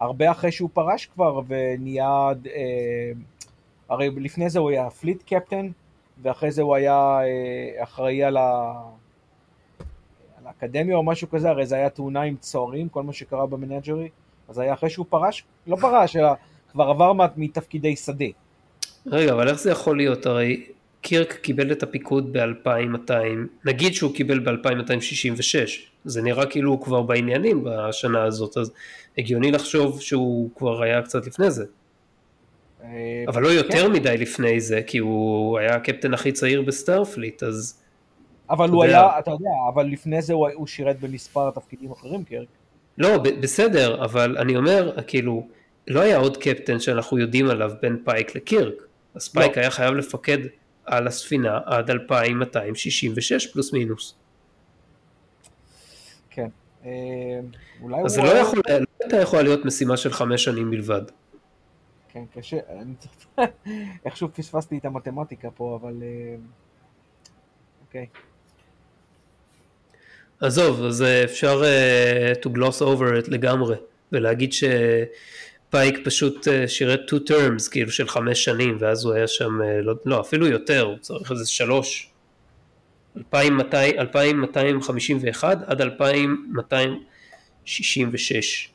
הרבה אחרי שהוא פרש כבר ונהיה, אה, הרי לפני זה הוא היה Fleet Captain, ואחרי זה הוא היה אה, אחראי על ה... האקדמיה או משהו כזה, הרי זה היה תאונה עם צוערים, כל מה שקרה ב Menagerie, אז היה אחרי שהוא פרש, לא פרש, אלא כבר עבר מתפקידי שדה. רגע, אבל איך זה יכול להיות? הרי קירק קיבל את הפיקוד ב-2200, נגיד שהוא קיבל ב-2266, זה נראה כאילו הוא כבר בעניינים בשנה הזאת, אז הגיוני לחשוב שהוא כבר היה קצת לפני זה. אה, אבל לא יותר כן. מדי לפני זה, כי הוא היה הקפטן הכי צעיר ב Starfleet, אז אבל הוא היה, אתה יודע, אבל לפני זה הוא, הוא שירת במספר תפקידים אחרים, קירק. לא, בסדר, אבל אני אומר, כאילו, לא היה עוד קפטן שאנחנו יודעים עליו בין פייק לקירק. אז פייק לא. היה חייב לפקד על הספינה עד 2266 פלוס מינוס. אה, אולי אז זה לא יכול, לא הייתה יכולה להיות משימה של חמש שנים בלבד. כן, קשה, אני צריך... איכשהו פספסתי את המתמטיקה פה, אבל... אה, אוקיי. עזוב, אז אה, אפשר uh, to gloss over it לגמרי, ולהגיד שפייק פשוט uh, שירת two terms, כאילו של חמש שנים, ואז הוא היה שם, uh, לא, לא, אפילו יותר, הוא צריך איזה שלוש, 2200, 2251 עד 2266.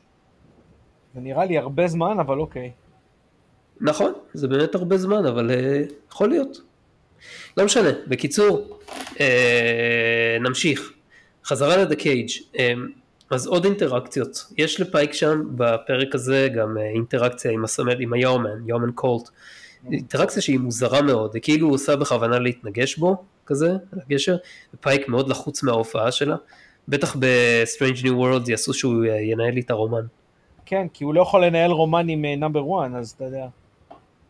זה נראה לי הרבה זמן, אבל אוקיי. נכון, זה באמת הרבה זמן, אבל uh, יכול להיות. לא משנה, בקיצור, uh, נמשיך. חזרה לדה קייג' אמ, אז עוד אינטראקציות, יש לפייק שם בפרק הזה גם אה, אינטראקציה עם הסמל, עם היומן, יומן קולט, אינטראקציה שהיא מוזרה מאוד, כאילו עושה בכוונה להתנגש בו, כזה, על הגשר, ופייק מאוד לחוץ מההופעה שלה, בטח ב-Strange New World יעשו שהוא אה, ינהל איתה רומן. כן, כי הוא לא יכול לנהל רומן עם Number אה, 1, אז אתה יודע.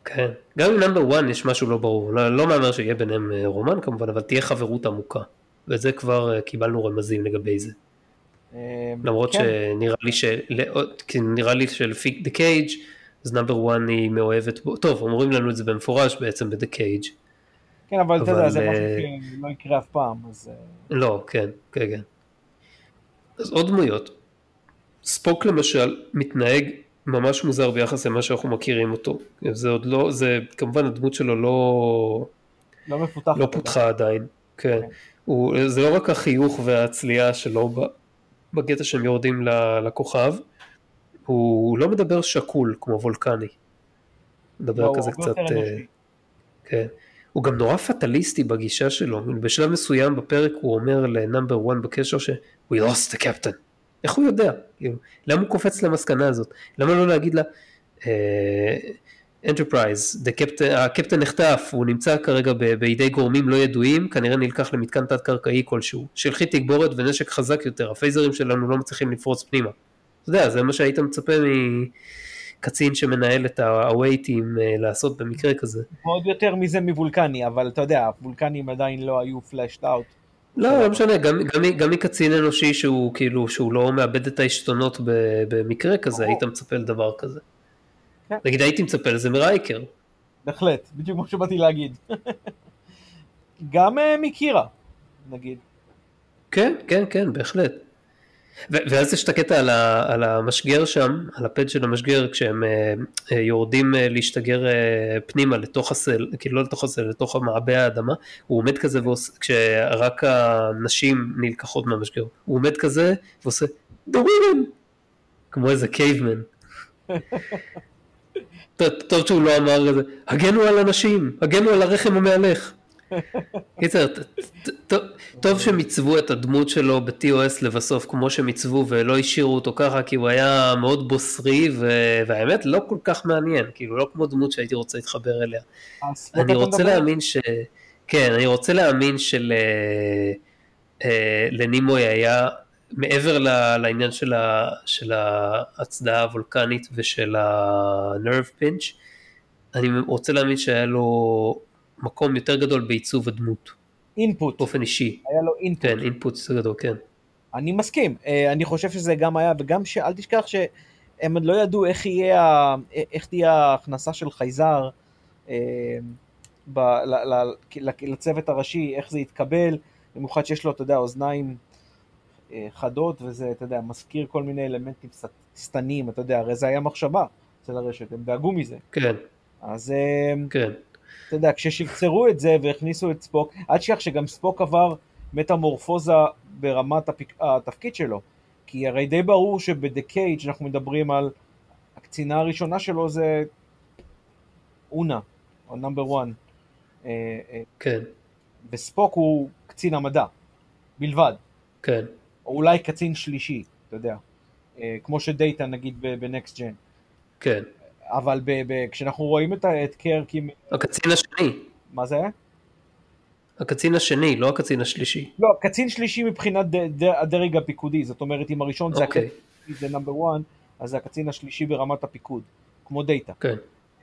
כן, גם עם Number 1 יש משהו לא ברור, לא, לא מהמר שיהיה ביניהם רומן כמובן, אבל תהיה חברות עמוקה. וזה כבר אה, קיבלנו רמזים לגבי זה. אה, למרות כן. שנראה לי, של... נראה לי שלפי The Cage, אז נאמבר 1 היא מאוהבת בו, טוב, אומרים לנו את זה במפורש בעצם ב-The Cage. כן, אבל אתה יודע, זה משהו שלא יקרה אף פעם, אז... אה, לא, כן, כן, כן. אז עוד דמויות. ספוק למשל מתנהג ממש מוזר ביחס למה שאנחנו מכירים אותו. זה עוד לא, זה כמובן הדמות שלו לא... לא מפותחת. לא פותחה עדיין, כן. כן. הוא, זה לא רק החיוך והצליעה שלו בקטע שהם יורדים לכוכב, הוא לא מדבר שקול כמו וולקני. מדבר לא, כזה קצת... Uh, כן. הוא גם נורא פטליסטי בגישה שלו, בשלב מסוים בפרק הוא אומר ל Number 1 בקשר ש- We lost the captain. איך הוא יודע? כאילו, למה הוא קופץ למסקנה הזאת? למה לא להגיד לה, uh, Enterprise, הקפטן נחטף, הוא נמצא כרגע ב- בידי גורמים לא ידועים, כנראה נלקח למתקן תת קרקעי כלשהו. שלחי תגבורת ונשק חזק יותר, הפייזרים שלנו לא מצליחים לפרוץ פנימה. אתה יודע, זה מה שהיית מצפה מקצין שמנהל את הווייטים אה, לעשות במקרה כזה. עוד יותר מזה מבולקני, אבל אתה יודע, הוולקנים עדיין לא היו פלאשט אאוט. לא, לא משנה, גם, גם, גם מקצין אנושי שהוא כאילו, שהוא לא מאבד את העשתונות במקרה כזה, היית מצפה לדבר כזה. כן. נגיד הייתי מצפה לזה מרייקר. בהחלט, בדיוק כמו שבאתי להגיד. גם אה, מקירה, נגיד. כן, כן, כן, בהחלט. ואז יש את הקטע על, ה- על המשגר שם, על הפד של המשגר, כשהם אה, אה, יורדים אה, להשתגר אה, פנימה לתוך הסל, כאילו לא לתוך הסל, לתוך מעבה האדמה, הוא עומד כזה, ועוש, כשרק הנשים נלקחות מהמשגר, הוא עומד כזה ועושה The women! כמו איזה קייבמן. טוב, שהוא לא אמר כזה, הגנו על אנשים, הגנו על הרחם המהלך. קיצר, טוב שהם עיצבו את הדמות שלו ב-TOS לבסוף כמו שהם עיצבו ולא השאירו אותו ככה כי הוא היה מאוד בוסרי והאמת לא כל כך מעניין, כאילו לא כמו דמות שהייתי רוצה להתחבר אליה. אני רוצה? להאמין ש... כן, אני רוצה להאמין של... אה, אה, היה, מעבר לעניין של ההצדעה הוולקנית ושל ה-nerve pinch, אני רוצה להאמין שהיה לו מקום יותר גדול בעיצוב הדמות, אינפוט, באופן אישי. היה לו אינפוט. כן, אינפוט יותר גדול, כן. אני מסכים, אה, אני חושב שזה גם היה, וגם שאל תשכח שהם עוד לא ידעו איך יהיה, ה- איך תהיה ההכנסה של חייזר אה, ב, ל, ל, לצוות הראשי, איך זה יתקבל, במיוחד שיש לו, אתה יודע, אוזניים אה, חדות, וזה, אתה יודע, מזכיר כל מיני אלמנטים שטניים, אתה יודע, הרי זה היה מחשבה אצל הרשת, הם דאגו מזה. כן, אז אה, כן. אתה יודע, כששרצרו את זה והכניסו את ספוק, אל תשכח שגם ספוק עבר מטמורפוזה ברמת הפיק, התפקיד שלו. כי הרי די ברור שב"דה קייג' אנחנו מדברים על הקצינה הראשונה שלו זה אונה, או נאמבר 1. כן, וספוק הוא קצין המדע, בלבד. כן, או אולי קצין שלישי, אתה יודע. אה, כמו שדאטה נגיד ב Next Gen. כן. אבל ב, ב, כשאנחנו רואים את, את קירק עם... הקצין השני, מה זה? הקצין השני, לא הקצין השלישי. לא, קצין שלישי מבחינת ד, ד, הדרג הפיקודי, זאת אומרת אם הראשון זה אוקיי. הקצין זה Number 1, אז זה הקצין השלישי ברמת הפיקוד, כמו דאטה. כן,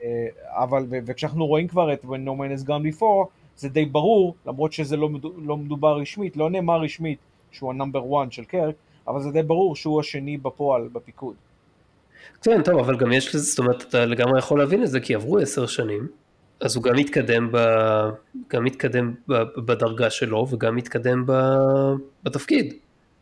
אה, אבל, ו- וכשאנחנו רואים כבר את Where No Man has gone before, זה די ברור, למרות שזה לא, לא מדובר רשמית, לא נאמר רשמית שהוא ה Number 1 של קירק, אבל זה די ברור שהוא השני בפועל, בפיקוד. כן, טוב, אבל גם יש לזה, זאת אומרת, אתה לגמרי יכול להבין את זה, כי עברו עשר שנים, אז הוא גם מתקדם, ב, גם מתקדם ב, בדרגה שלו, וגם מתקדם ב, בתפקיד.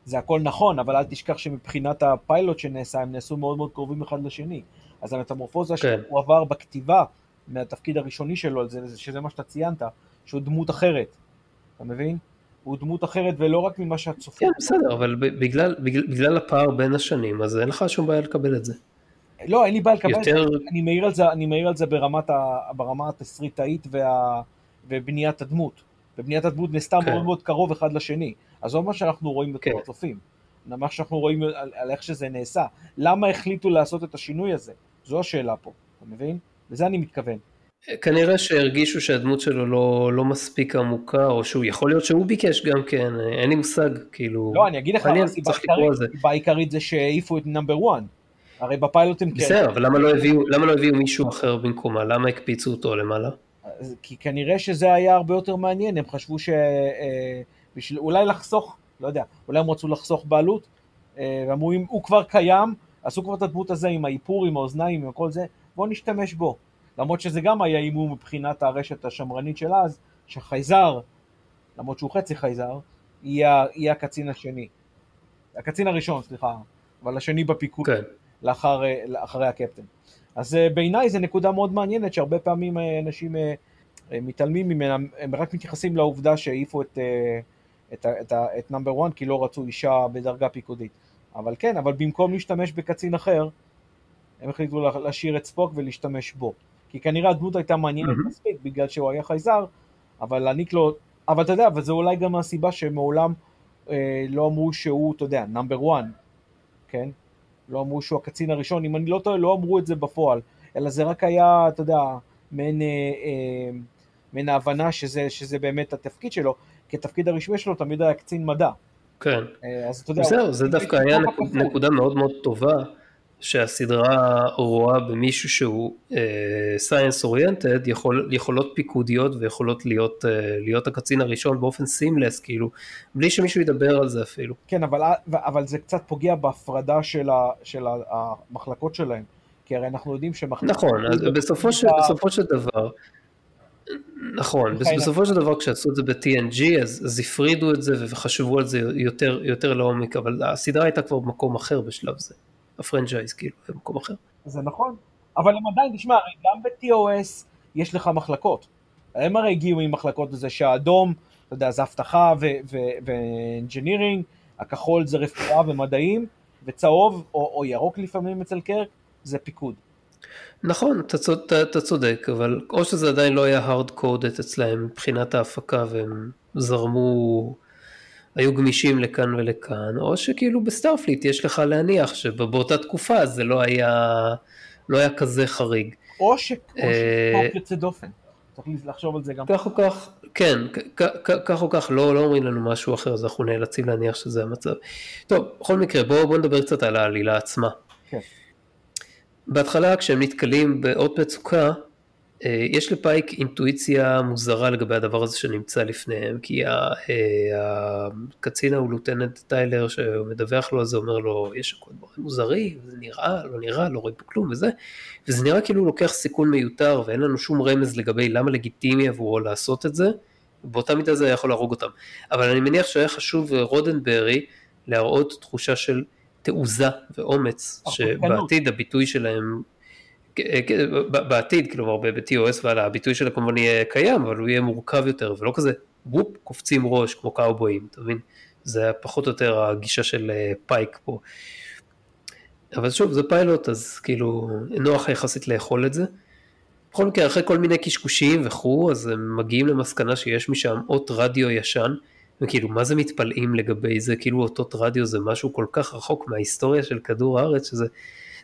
זה הכל נכון, אבל אל תשכח שמבחינת הפיילוט שנעשה, הם נעשו מאוד מאוד קרובים אחד לשני. אז המטמורפוזה כן. שהוא עבר בכתיבה מהתפקיד הראשוני שלו, זה, שזה מה שאתה ציינת, שהוא דמות אחרת. אתה מבין? הוא דמות אחרת ולא רק ממה שהצופה. כן, בסדר, אבל בגלל, בגלל, בגלל הפער בין השנים, אז אין לך שום בעיה לקבל את זה. לא, אין לי בעיה לקבל את זה. יותר, אני מעיר על זה, אני מעיר על זה ברמת ה, ברמה התסריטאית וה, ובניית הדמות. ובניית הדמות נעשתה כן. מאוד מאוד קרוב אחד לשני. עזוב מה שאנחנו רואים בתור כן. הצופים. מה שאנחנו רואים על, על איך שזה נעשה. למה החליטו לעשות את השינוי הזה? זו השאלה פה, אתה מבין? לזה אני מתכוון. כנראה שהרגישו שהדמות שלו לא, לא מספיק עמוקה, או שהוא, יכול להיות שהוא ביקש גם כן, אין לי מושג, כאילו, לא, אני אגיד לך, הסיבה העיקרית זה שהעיפו את נאמבר 1. הרי בפיילוטים כן. בסדר, אבל למה לא הביאו, למה לא הביאו מישהו אחר במקומה? למה הקפיצו אותו למעלה? כי כנראה שזה היה הרבה יותר מעניין, הם חשבו ש... אה, בשביל אולי לחסוך, לא יודע, אולי הם רצו לחסוך בעלות, אה, ואמרו אם הוא כבר קיים, עשו כבר את הדמות הזה עם האיפור, עם האוזניים, עם כל זה, בואו נשתמש בו. למרות שזה גם היה הימור מבחינת הרשת השמרנית של אז, שחייזר, למרות שהוא חצי חייזר, יהיה, יהיה הקצין השני. הקצין הראשון, סליחה, אבל השני בפיקוד. כן, לאחר, אה, לאחרי הקפטן. אז אה, בעיניי זו נקודה מאוד מעניינת שהרבה פעמים אה, אנשים אה, אה, מתעלמים ממנה, הם רק מתייחסים לעובדה שהעיפו את, אה, את, את, את נאמבר 1 כי לא רצו אישה בדרגה פיקודית. אבל כן, אבל במקום להשתמש בקצין אחר, הם החליטו לה- להשאיר את ספוק ולהשתמש בו. כי כנראה הדמות הייתה מעניינת מהמם. מספיק בגלל שהוא היה חייזר, אבל להעניק לו, אבל אתה יודע, וזה אולי גם הסיבה שמעולם אה, לא אמרו שהוא, אתה יודע, נאמבר 1, כן? לא אמרו שהוא הקצין הראשון, אם אני לא טועה, לא אמרו את זה בפועל. אלא זה רק היה, אתה יודע, מעין, אה, אה, מעין ההבנה שזה, שזה באמת התפקיד שלו, כי התפקיד הרשמי שלו תמיד היה קצין מדע. כן. אה, אז אתה יודע... זהו, זה דווקא היה נקוד, נקודה מאוד מאוד טובה, שהסדרה רואה במישהו שהוא סייאנס uh, אוריינטד, יכול, יכולות פיקודיות ויכולות להיות, uh, להיות הקצין הראשון באופן סימלס, כאילו, בלי שמישהו ידבר על זה אפילו. כן, אבל, אבל זה קצת פוגע בהפרדה של, ה, של המחלקות שלהם, כי הרי אנחנו יודעים שמחלקות... נכון, בסופו, ש, בסופו של דבר, נכון, בסופו של דבר כשעשו את זה ב-TNG אז, אז הפרידו את זה וחשבו על זה יותר, יותר לעומק, אבל הסדרה הייתה כבר במקום אחר בשלב זה. ה franchise כאילו במקום אחר. זה נכון, אבל הם עדיין, תשמע, גם ב-TOS יש לך מחלקות. הם הרי הגיעו עם מחלקות לזה שהאדום, אתה יודע, זה אבטחה ו engineering, הכחול זה רפואה ומדעים, וצהוב או, או ירוק לפעמים אצל קירק, זה פיקוד. נכון, אתה, אתה, אתה צודק, אבל או שזה עדיין לא היה hard coded אצלהם מבחינת ההפקה והם זרמו היו גמישים לכאן ולכאן, או שכאילו ב-Starfleet יש לך להניח שבאותה תקופה זה לא היה, לא היה כזה חריג. או ש-TOS יוצא דופן, צריך לחשוב על זה גם. כך או כך, כן, כך או כך לא, לא אומרים לנו משהו אחר, אז אנחנו נאלצים להניח שזה המצב. טוב, בכל מקרה, בואו בוא נדבר קצת על העלילה עצמה. כן. בהתחלה כשהם נתקלים באות מצוקה, אה, יש לפייק אינטואיציה מוזרה לגבי הדבר הזה שנמצא לפניהם, כי אה, הקצין הוא לוטננט טיילר שמדווח לו על זה, אומר לו, יש הכל דברים מוזרים, זה נראה, לא נראה, לא רואים פה כלום וזה, וזה נראה כאילו הוא לוקח סיכון מיותר ואין לנו שום רמז לגבי למה לגיטימי עבורו לעשות את זה, באותה מידה זה היה יכול להרוג אותם. אבל אני מניח שהיה חשוב לרודנברי להראות תחושה של תעוזה ואומץ, שבעתיד הביטוי שלהם בעתיד, כלומר ב-TOS ועל הביטוי שלה כמובן יהיה קיים, אבל הוא יהיה מורכב יותר, ולא כזה וופ, קופצים ראש כמו קאובויים, אתה מבין? זה פחות או יותר הגישה של אה, פייק פה. אבל שוב, זה פיילוט, אז כאילו, נוח יחסית לאכול את זה. בכל מקרה, אחרי כל מיני קשקושים וכו', אז הם מגיעים למסקנה שיש משם אות רדיו ישן, וכאילו, מה זה מתפלאים לגבי זה? כאילו, אותות רדיו זה משהו כל כך רחוק מההיסטוריה של כדור הארץ, שזה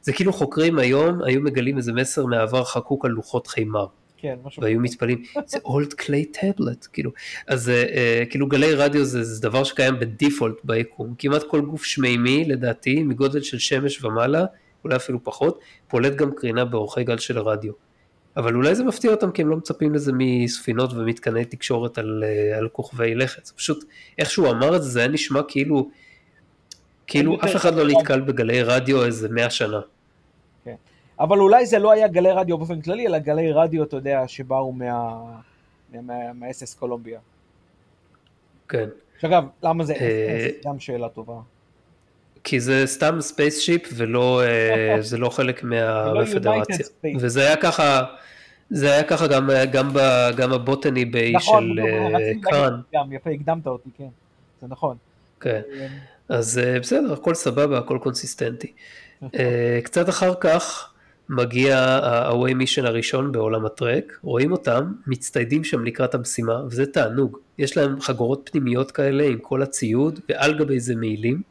זה כאילו חוקרים היום היו מגלים איזה מסר מהעבר חקוק על לוחות חימר. כן, משהו. והיו מתפלאים, זה אולד קליי טאבלט, כאילו, אז uh, כאילו גלי רדיו זה, זה דבר שקיים בדיפולט ביקום, כמעט כל גוף שמימי לדעתי מגודל של שמש ומעלה, אולי אפילו פחות, פולט גם קרינה באורכי גל של הרדיו. אבל אולי זה מפתיע אותם כי הם לא מצפים לזה מספינות ומתקני תקשורת על, uh, על כוכבי לכת, זה פשוט, איך שהוא אמר את זה, זה היה נשמע כאילו, כאילו אף אחד לא נתקל בגלי רדיו איזה מאה שנה. כן. אבל אולי זה לא היה גלי רדיו באופן כללי, אלא גלי רדיו, אתה יודע, שבאו מה... מה-SS קולומביה. כן. שאגב, למה זה אה, SS? גם שאלה טובה. כי זה סתם spaceship ולא אה, זה לא חלק מהפדרציה. וזה היה ככה, זה היה ככה גם, גם, גם ה-Botany Bay נכון, של אה, קאן. גם, יפה, הקדמת אותי, כן. זה נכון. כן. אז בסדר, הכל סבבה, הכל קונסיסטנטי. אה, קצת אחר כך מגיע ה-away mission הראשון בעולם הטרק, רואים אותם מצטיידים שם לקראת המשימה, וזה תענוג. יש להם חגורות פנימיות כאלה עם כל הציוד, ועל גבי זה מעילים,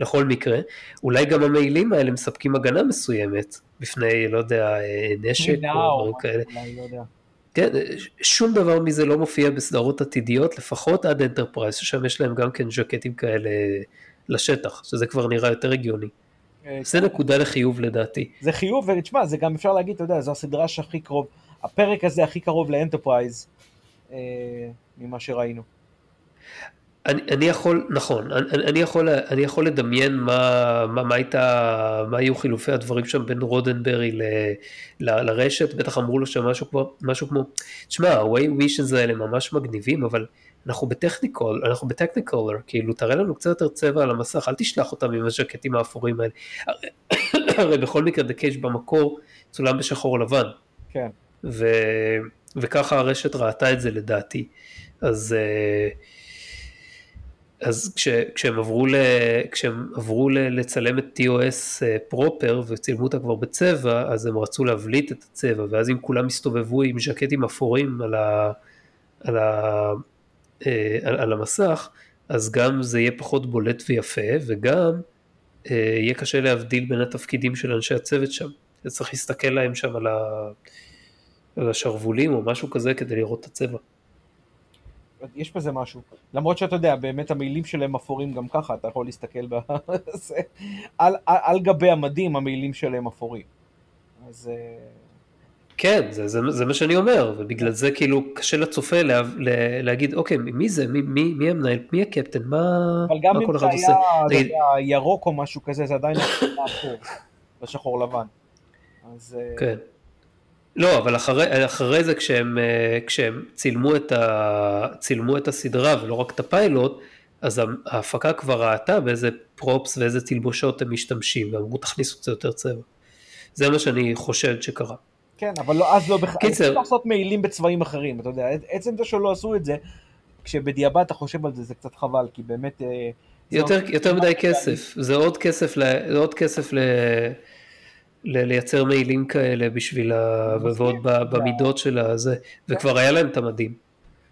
לכל מקרה. אולי גם המעילים האלה מספקים הגנה מסוימת, בפני, לא יודע, אה, נשק או דברים כאלה. לא כן, שום דבר מזה לא מופיע בסדרות עתידיות, לפחות עד אנטרפרייז, ששם יש להם גם כן ז'קטים כאלה לשטח, שזה כבר נראה יותר הגיוני. אה, זה נקודה לחיוב לדעתי. זה חיוב, ותשמע, זה גם אפשר להגיד, אתה יודע, זו הסדרה שהכי קרוב, הפרק הזה הכי קרוב לאנטרפרייז אה, ממה שראינו. אני, אני יכול, נכון, אני, אני, יכול, אני יכול לדמיין מה, מה, מה הייתה, מה היו חילופי הדברים שם בין רודנברי ל, ל, לרשת, בטח אמרו לו שם משהו משהו כמו, תשמע, ה-way wishes האלה ממש מגניבים, אבל אנחנו בטכניקול, אנחנו בטכניקולר, כאילו תראה לנו קצת יותר צבע על המסך, אל תשלח אותם עם הז'קטים האפורים האלה. הרי בכל מקרה דה קייג' במקור צולם בשחור לבן. כן. ו... וככה הרשת ראתה את זה לדעתי. אז, אה, אז כש, כשהם עברו, ל, כשהם עברו ל, לצלם את TOS פרופר אה, וצילמו אותה כבר בצבע, אז הם רצו להבליט את הצבע, ואז אם כולם הסתובבו עם ז'קטים אפורים על ה... על ה אה, על, על המסך, אז גם זה יהיה פחות בולט ויפה, וגם אה, יהיה קשה להבדיל בין התפקידים של אנשי הצוות שם. צריך להסתכל להם שם על, ה... על השרוולים או משהו כזה כדי לראות את הצבע. יש בזה משהו. למרות שאתה יודע, באמת המעילים שלהם אפורים גם ככה, אתה יכול להסתכל ב... על, על, על גבי המדים המעילים שלהם אפורים. אז... כן, זה, זה, זה מה שאני אומר, ובגלל זה כאילו קשה לצופה לה, לה, להגיד, אוקיי, מי זה, מי, מי, מי המנהל, מי הקפטן, מה, מה כל אחד עושה. אבל גם אם זה היה ירוק או משהו כזה, זה עדיין בשחור לבן. אז... אה, כן. לא, אבל אחרי, אחרי זה כשהם, אה, כשהם צילמו, את ה, צילמו את הסדרה ולא רק את הפיילוט, אז ההפקה כבר ראתה באיזה פרופס ואיזה תלבושות הם משתמשים, ואמרו תכניסו קצת יותר צבע. זה מה שאני חושד שקרה. כן, אבל לא, אז לא בכלל, קיצר. צריך לעשות מעילים בצבעים אחרים, אתה יודע, עצם זה שלא עשו את זה, כשבדיעבד אתה חושב על זה, זה קצת חבל, כי באמת... אה, יותר, יותר מדי כסף, זה עוד כסף, זה עוד כסף ל... לייצר מעילים כאלה בשביל ה... ועוד במידות של הזה, וכבר היה להם את המדים.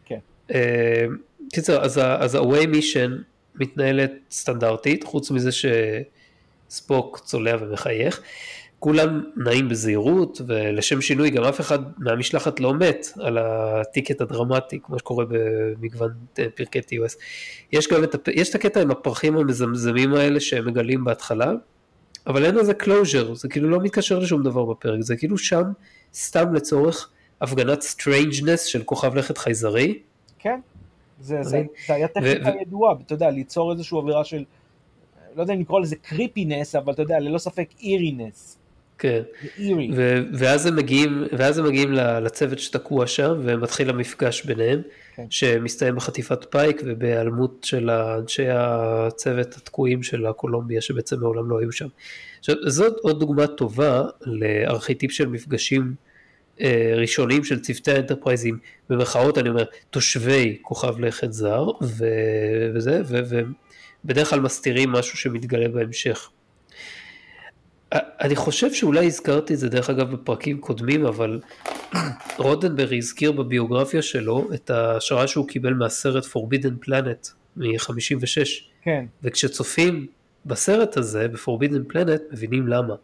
כן. אה, קיצר, אז ה-away mission מתנהלת סטנדרטית, חוץ מזה שספוק צולע ומחייך. כולם נעים בזהירות, ולשם שינוי גם אף אחד מהמשלחת לא מת על הטיקט הדרמטי, כמו שקורה במגוון אה, פרקי TOS. יש גם את, יש את הקטע עם הפרחים המזמזמים האלה שהם מגלים בהתחלה, אבל אין לזה closure, זה כאילו לא מתקשר לשום דבר בפרק, זה כאילו שם סתם לצורך הפגנת strangeness של כוכב לכת חייזרי. כן, זה, זה, זה היה טכניקה ו- ידועה, אתה יודע, ליצור איזושהי אווירה של, לא יודע אם לקרוא לזה קריפינס, אבל אתה יודע, ללא ספק אירינס. כן, ו- ואז הם מגיעים, ואז הם מגיעים לצוות שתקוע שם, ומתחיל המפגש ביניהם, כן. שמסתיים בחטיפת פייק ובהיעלמות של אנשי הצוות התקועים של הקולומביה, שבעצם מעולם לא היו שם. עכשיו, זאת עוד דוגמה טובה לארכיטיפ של מפגשים אה, ראשונים של צוותי האנטרפרייזים, במרכאות אני אומר, תושבי כוכב לכת זר, ו- וזה, ובדרך כלל מסתירים משהו שמתגלה בהמשך. אני חושב שאולי הזכרתי את זה דרך אגב בפרקים קודמים, אבל רודנברג הזכיר בביוגרפיה שלו את ההשראה שהוא קיבל מהסרט Forbidden Planet מ-56. כן. וכשצופים בסרט הזה, ב-Forbidden Planet, מבינים למה.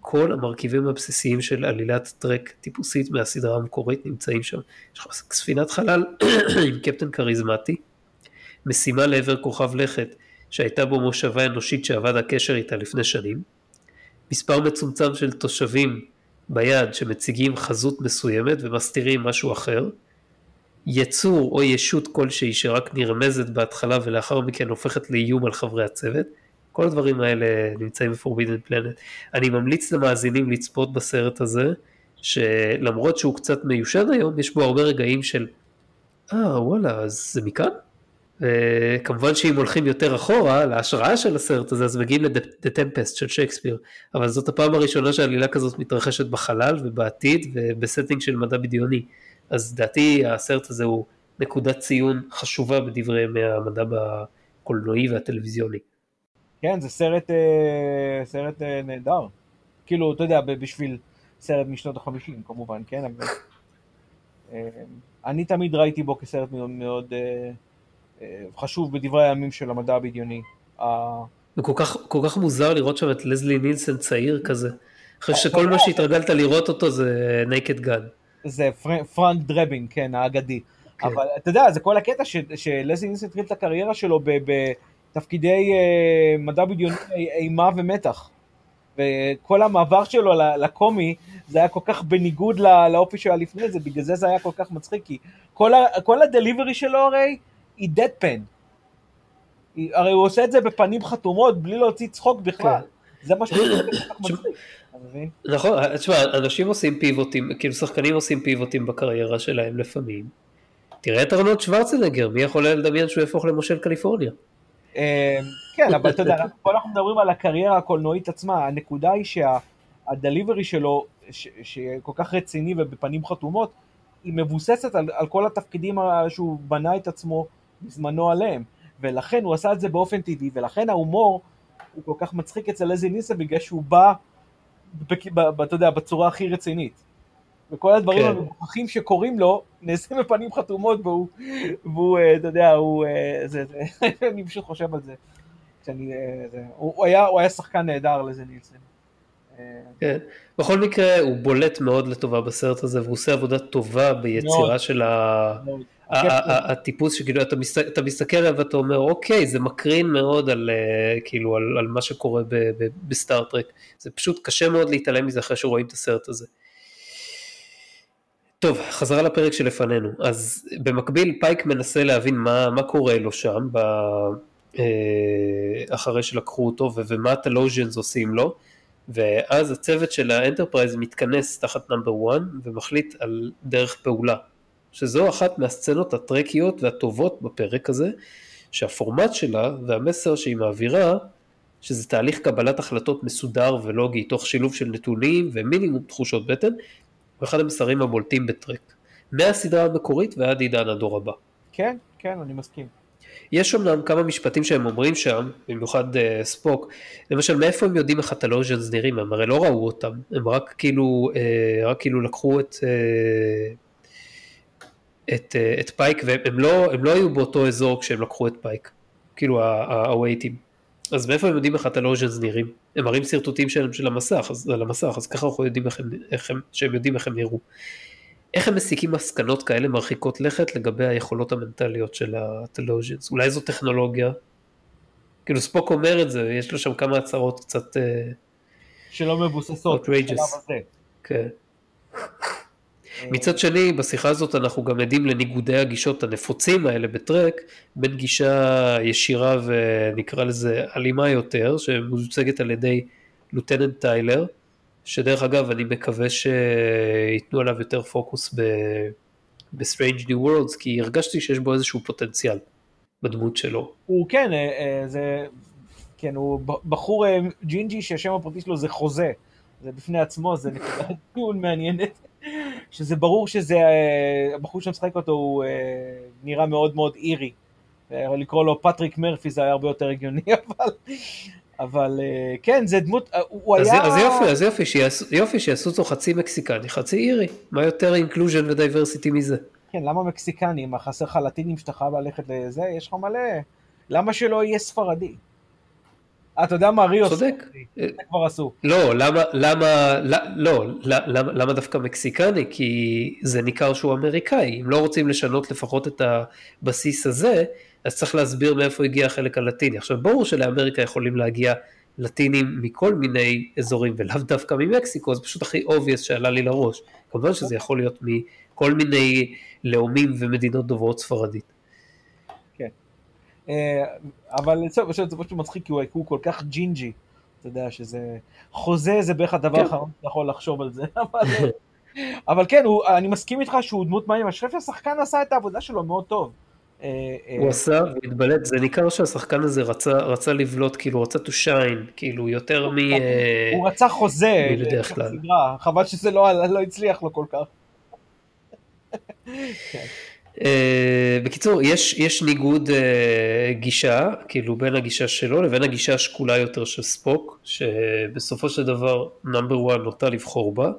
כל המרכיבים הבסיסיים של עלילת טרק טיפוסית מהסדרה המקורית נמצאים שם. יש לך ספינת חלל עם קפטן כריזמטי, משימה לעבר כוכב לכת שהייתה בו מושבה אנושית שאבד הקשר איתה לפני שנים, מספר מצומצם של תושבים ביד שמציגים חזות מסוימת ומסתירים משהו אחר, יצור או ישות כלשהי שרק נרמזת בהתחלה ולאחר מכן הופכת לאיום על חברי הצוות, כל הדברים האלה נמצאים ב-Forbidden Planet. אני ממליץ למאזינים לצפות בסרט הזה, שלמרות שהוא קצת מיושן היום, יש בו הרבה רגעים של, אה וואלה, אז זה מכאן? וכמובן שאם הולכים יותר אחורה להשראה של הסרט הזה אז מגיעים ל-The Tempest של שייקספיר. אבל זאת הפעם הראשונה שעלילה כזאת מתרחשת בחלל ובעתיד ובסטינג של מדע בדיוני. אז דעתי הסרט הזה הוא נקודת ציון חשובה בדברי ימי המדע בקולנועי והטלוויזיוני. כן זה סרט אה, סרט אה, נהדר. כאילו אתה יודע בשביל סרט משנות החמישים כמובן כן אה, אני תמיד ראיתי בו כסרט מאוד מאוד חשוב בדברי הימים של המדע הבדיוני. וכל כך, כל כך מוזר לראות שם את לזלי נילסון צעיר כזה. אחרי שכל מה שהתרגלת לראות אותו זה נייקד גן. זה פרנק דרבין, כן, האגדי. כן. אבל אתה יודע, זה כל הקטע שלזלי נילסון התחיל את הקריירה שלו בתפקידי אה, מדע בדיוני אימה ומתח. וכל המעבר שלו לקומי זה היה כל כך בניגוד לאופי שהיה לפני זה, בגלל זה זה היה כל כך מצחיק, כי כל, כל הדליברי שלו הרי היא דדפן. הרי הוא עושה את זה בפנים חתומות בלי להוציא צחוק בכלל. כן. זה מה שהוא נכון, תשמע, אנשים עושים פיבוטים, כאילו שחקנים עושים פיבוטים בקריירה שלהם לפעמים. תראה את ארנולד שוורצנגר, מי יכול לדמיין שהוא יהפוך למושל קליפורניה? אמ, כן, אבל אתה יודע, פה אנחנו מדברים על הקריירה הקולנועית עצמה, הנקודה היא שהדליברי שלו, שכל כך רציני ובפנים חתומות, היא מבוססת על, על כל התפקידים שהוא בנה את עצמו בזמנו עליהם, ולכן הוא עשה את זה באופן טבעי, ולכן ההומור הוא כל כך מצחיק אצל לזי ניסה בגלל שהוא בא, אתה יודע, בצורה הכי רצינית. וכל הדברים כן. המגוחכים שקורים לו נעשים בפנים חתומות והוא, והוא אה, אתה יודע, הוא, אה, זה, זה, אני פשוט חושב על זה. שאני, אה, זה הוא, היה, הוא היה שחקן נהדר לזה נילסון. כן. בכל מקרה הוא בולט מאוד לטובה בסרט הזה והוא עושה עבודה טובה ביצירה של הטיפוס שכאילו אתה מסתכל עליו ואתה אומר אוקיי זה מקרין מאוד על כאילו על מה שקורה בסטארטרק זה פשוט קשה מאוד להתעלם מזה אחרי שרואים את הסרט הזה. טוב, חזרה לפרק שלפנינו. אז במקביל פייק מנסה להבין מה, מה קורה לו שם, ב, אה, אחרי שלקחו אותו, ומה ה-Talosians עושים לו, ואז הצוות של האנטרפרייז מתכנס תחת Number 1 ומחליט על דרך פעולה. שזו אחת מהסצנות הטרקיות והטובות בפרק הזה, שהפורמט שלה והמסר שהיא מעבירה, שזה תהליך קבלת החלטות מסודר ולוגי, תוך שילוב של נתונים ומינימום תחושות בטן, הוא אחד המסרים הבולטים בטרק. מהסדרה המקורית ועד עידן הדור הבא. כן, כן, אני מסכים. יש אמנם כמה משפטים שהם אומרים שם, במיוחד אה, ספוק, למשל מאיפה הם יודעים איך ה-Talosians נראים, הם הרי לא ראו אותם, הם רק כאילו, אה, רק כאילו לקחו את, אה, את, אה, את פייק והם לא, לא היו באותו אזור כשהם לקחו את פייק, כאילו הווייטים. אז מאיפה הם יודעים איך ה-Talosians נראים? הם מראים שרטוטים שלהם של המסך, אז, על המסך, אז ככה אנחנו יודעים איך הם, איך הם, שהם יודעים איך הם נראו. איך הם מסיקים מסקנות כאלה מרחיקות לכת לגבי היכולות המנטליות של הטלוז'נס? אולי זו טכנולוגיה? כאילו ספוק אומר את זה, יש לו שם כמה הצהרות קצת... אה, שלא מבוססות. כן. מצד שני, בשיחה הזאת אנחנו גם עדים לניגודי הגישות הנפוצים האלה בטרק, בין גישה ישירה ונקרא לזה אלימה יותר, שמוצגת על ידי לוטננט טיילר, שדרך אגב אני מקווה שייתנו עליו יותר פוקוס ב-Strange New Worlds, כי הרגשתי שיש בו איזשהו פוטנציאל בדמות שלו. הוא כן, אה, אה, זה, כן, הוא בחור אה, ג'ינג'י שהשם הפרטי שלו זה חוזה, זה בפני עצמו, זה נקודת טיעון מעניינת. שזה ברור שזה, אה, הבחור שמשחק אותו הוא אה, נראה מאוד מאוד אירי. לקרוא לו פטריק מרפי זה היה הרבה יותר הגיוני, אבל, אבל אה, כן, זה דמות, הוא אז היה... אז יופי, אז יופי, שיעשו, יופי שיעשו אותו חצי מקסיקני, חצי אירי. מה יותר inclusion ו-diversity מזה? כן, למה מקסיקני? מה חסר לך לטינים שאתה חייב ללכת לזה? יש לך מלא. למה שלא יהיה ספרדי? אתה יודע מה ליאור צודק. זה כבר עשו. לא, למה, למה, לא, למה, למה דווקא מקסיקני? כי זה ניכר שהוא אמריקאי. אם לא רוצים לשנות לפחות את הבסיס הזה, אז צריך להסביר מאיפה הגיע החלק הלטיני. עכשיו, ברור שלאמריקה יכולים להגיע לטינים מכל מיני אזורים, ולאו דווקא ממקסיקו, זה פשוט הכי obvious שעלה לי לראש. כמובן שזה יכול להיות מכל מיני לאומים ומדינות דוברות ספרדית. אה, אבל זה פשוט מצחיק כי הוא כל כך ג'ינג'י, אתה יודע שזה, חוזה זה בערך הדבר כן. האחרון שאתה יכול לחשוב על זה, אבל כן, אני מסכים איתך שהוא דמות מעניינת, אני חושב שהשחקן עשה את העבודה שלו מאוד טוב. אה, אה, הוא עשה, הוא התבלט, זה ניכר שהשחקן הזה רצה, רצה לבלוט, כאילו רצה to shine, כאילו יותר מ... הוא רצה חוזה, בדרך כלל. חבל שזה לא, לא הצליח לו כל כך. Uh, בקיצור, יש, יש ניגוד uh, גישה, כאילו בין הגישה שלו לבין הגישה השקולה יותר של ספוק, שבסופו של דבר נאמבר 1 נוטה לבחור בה,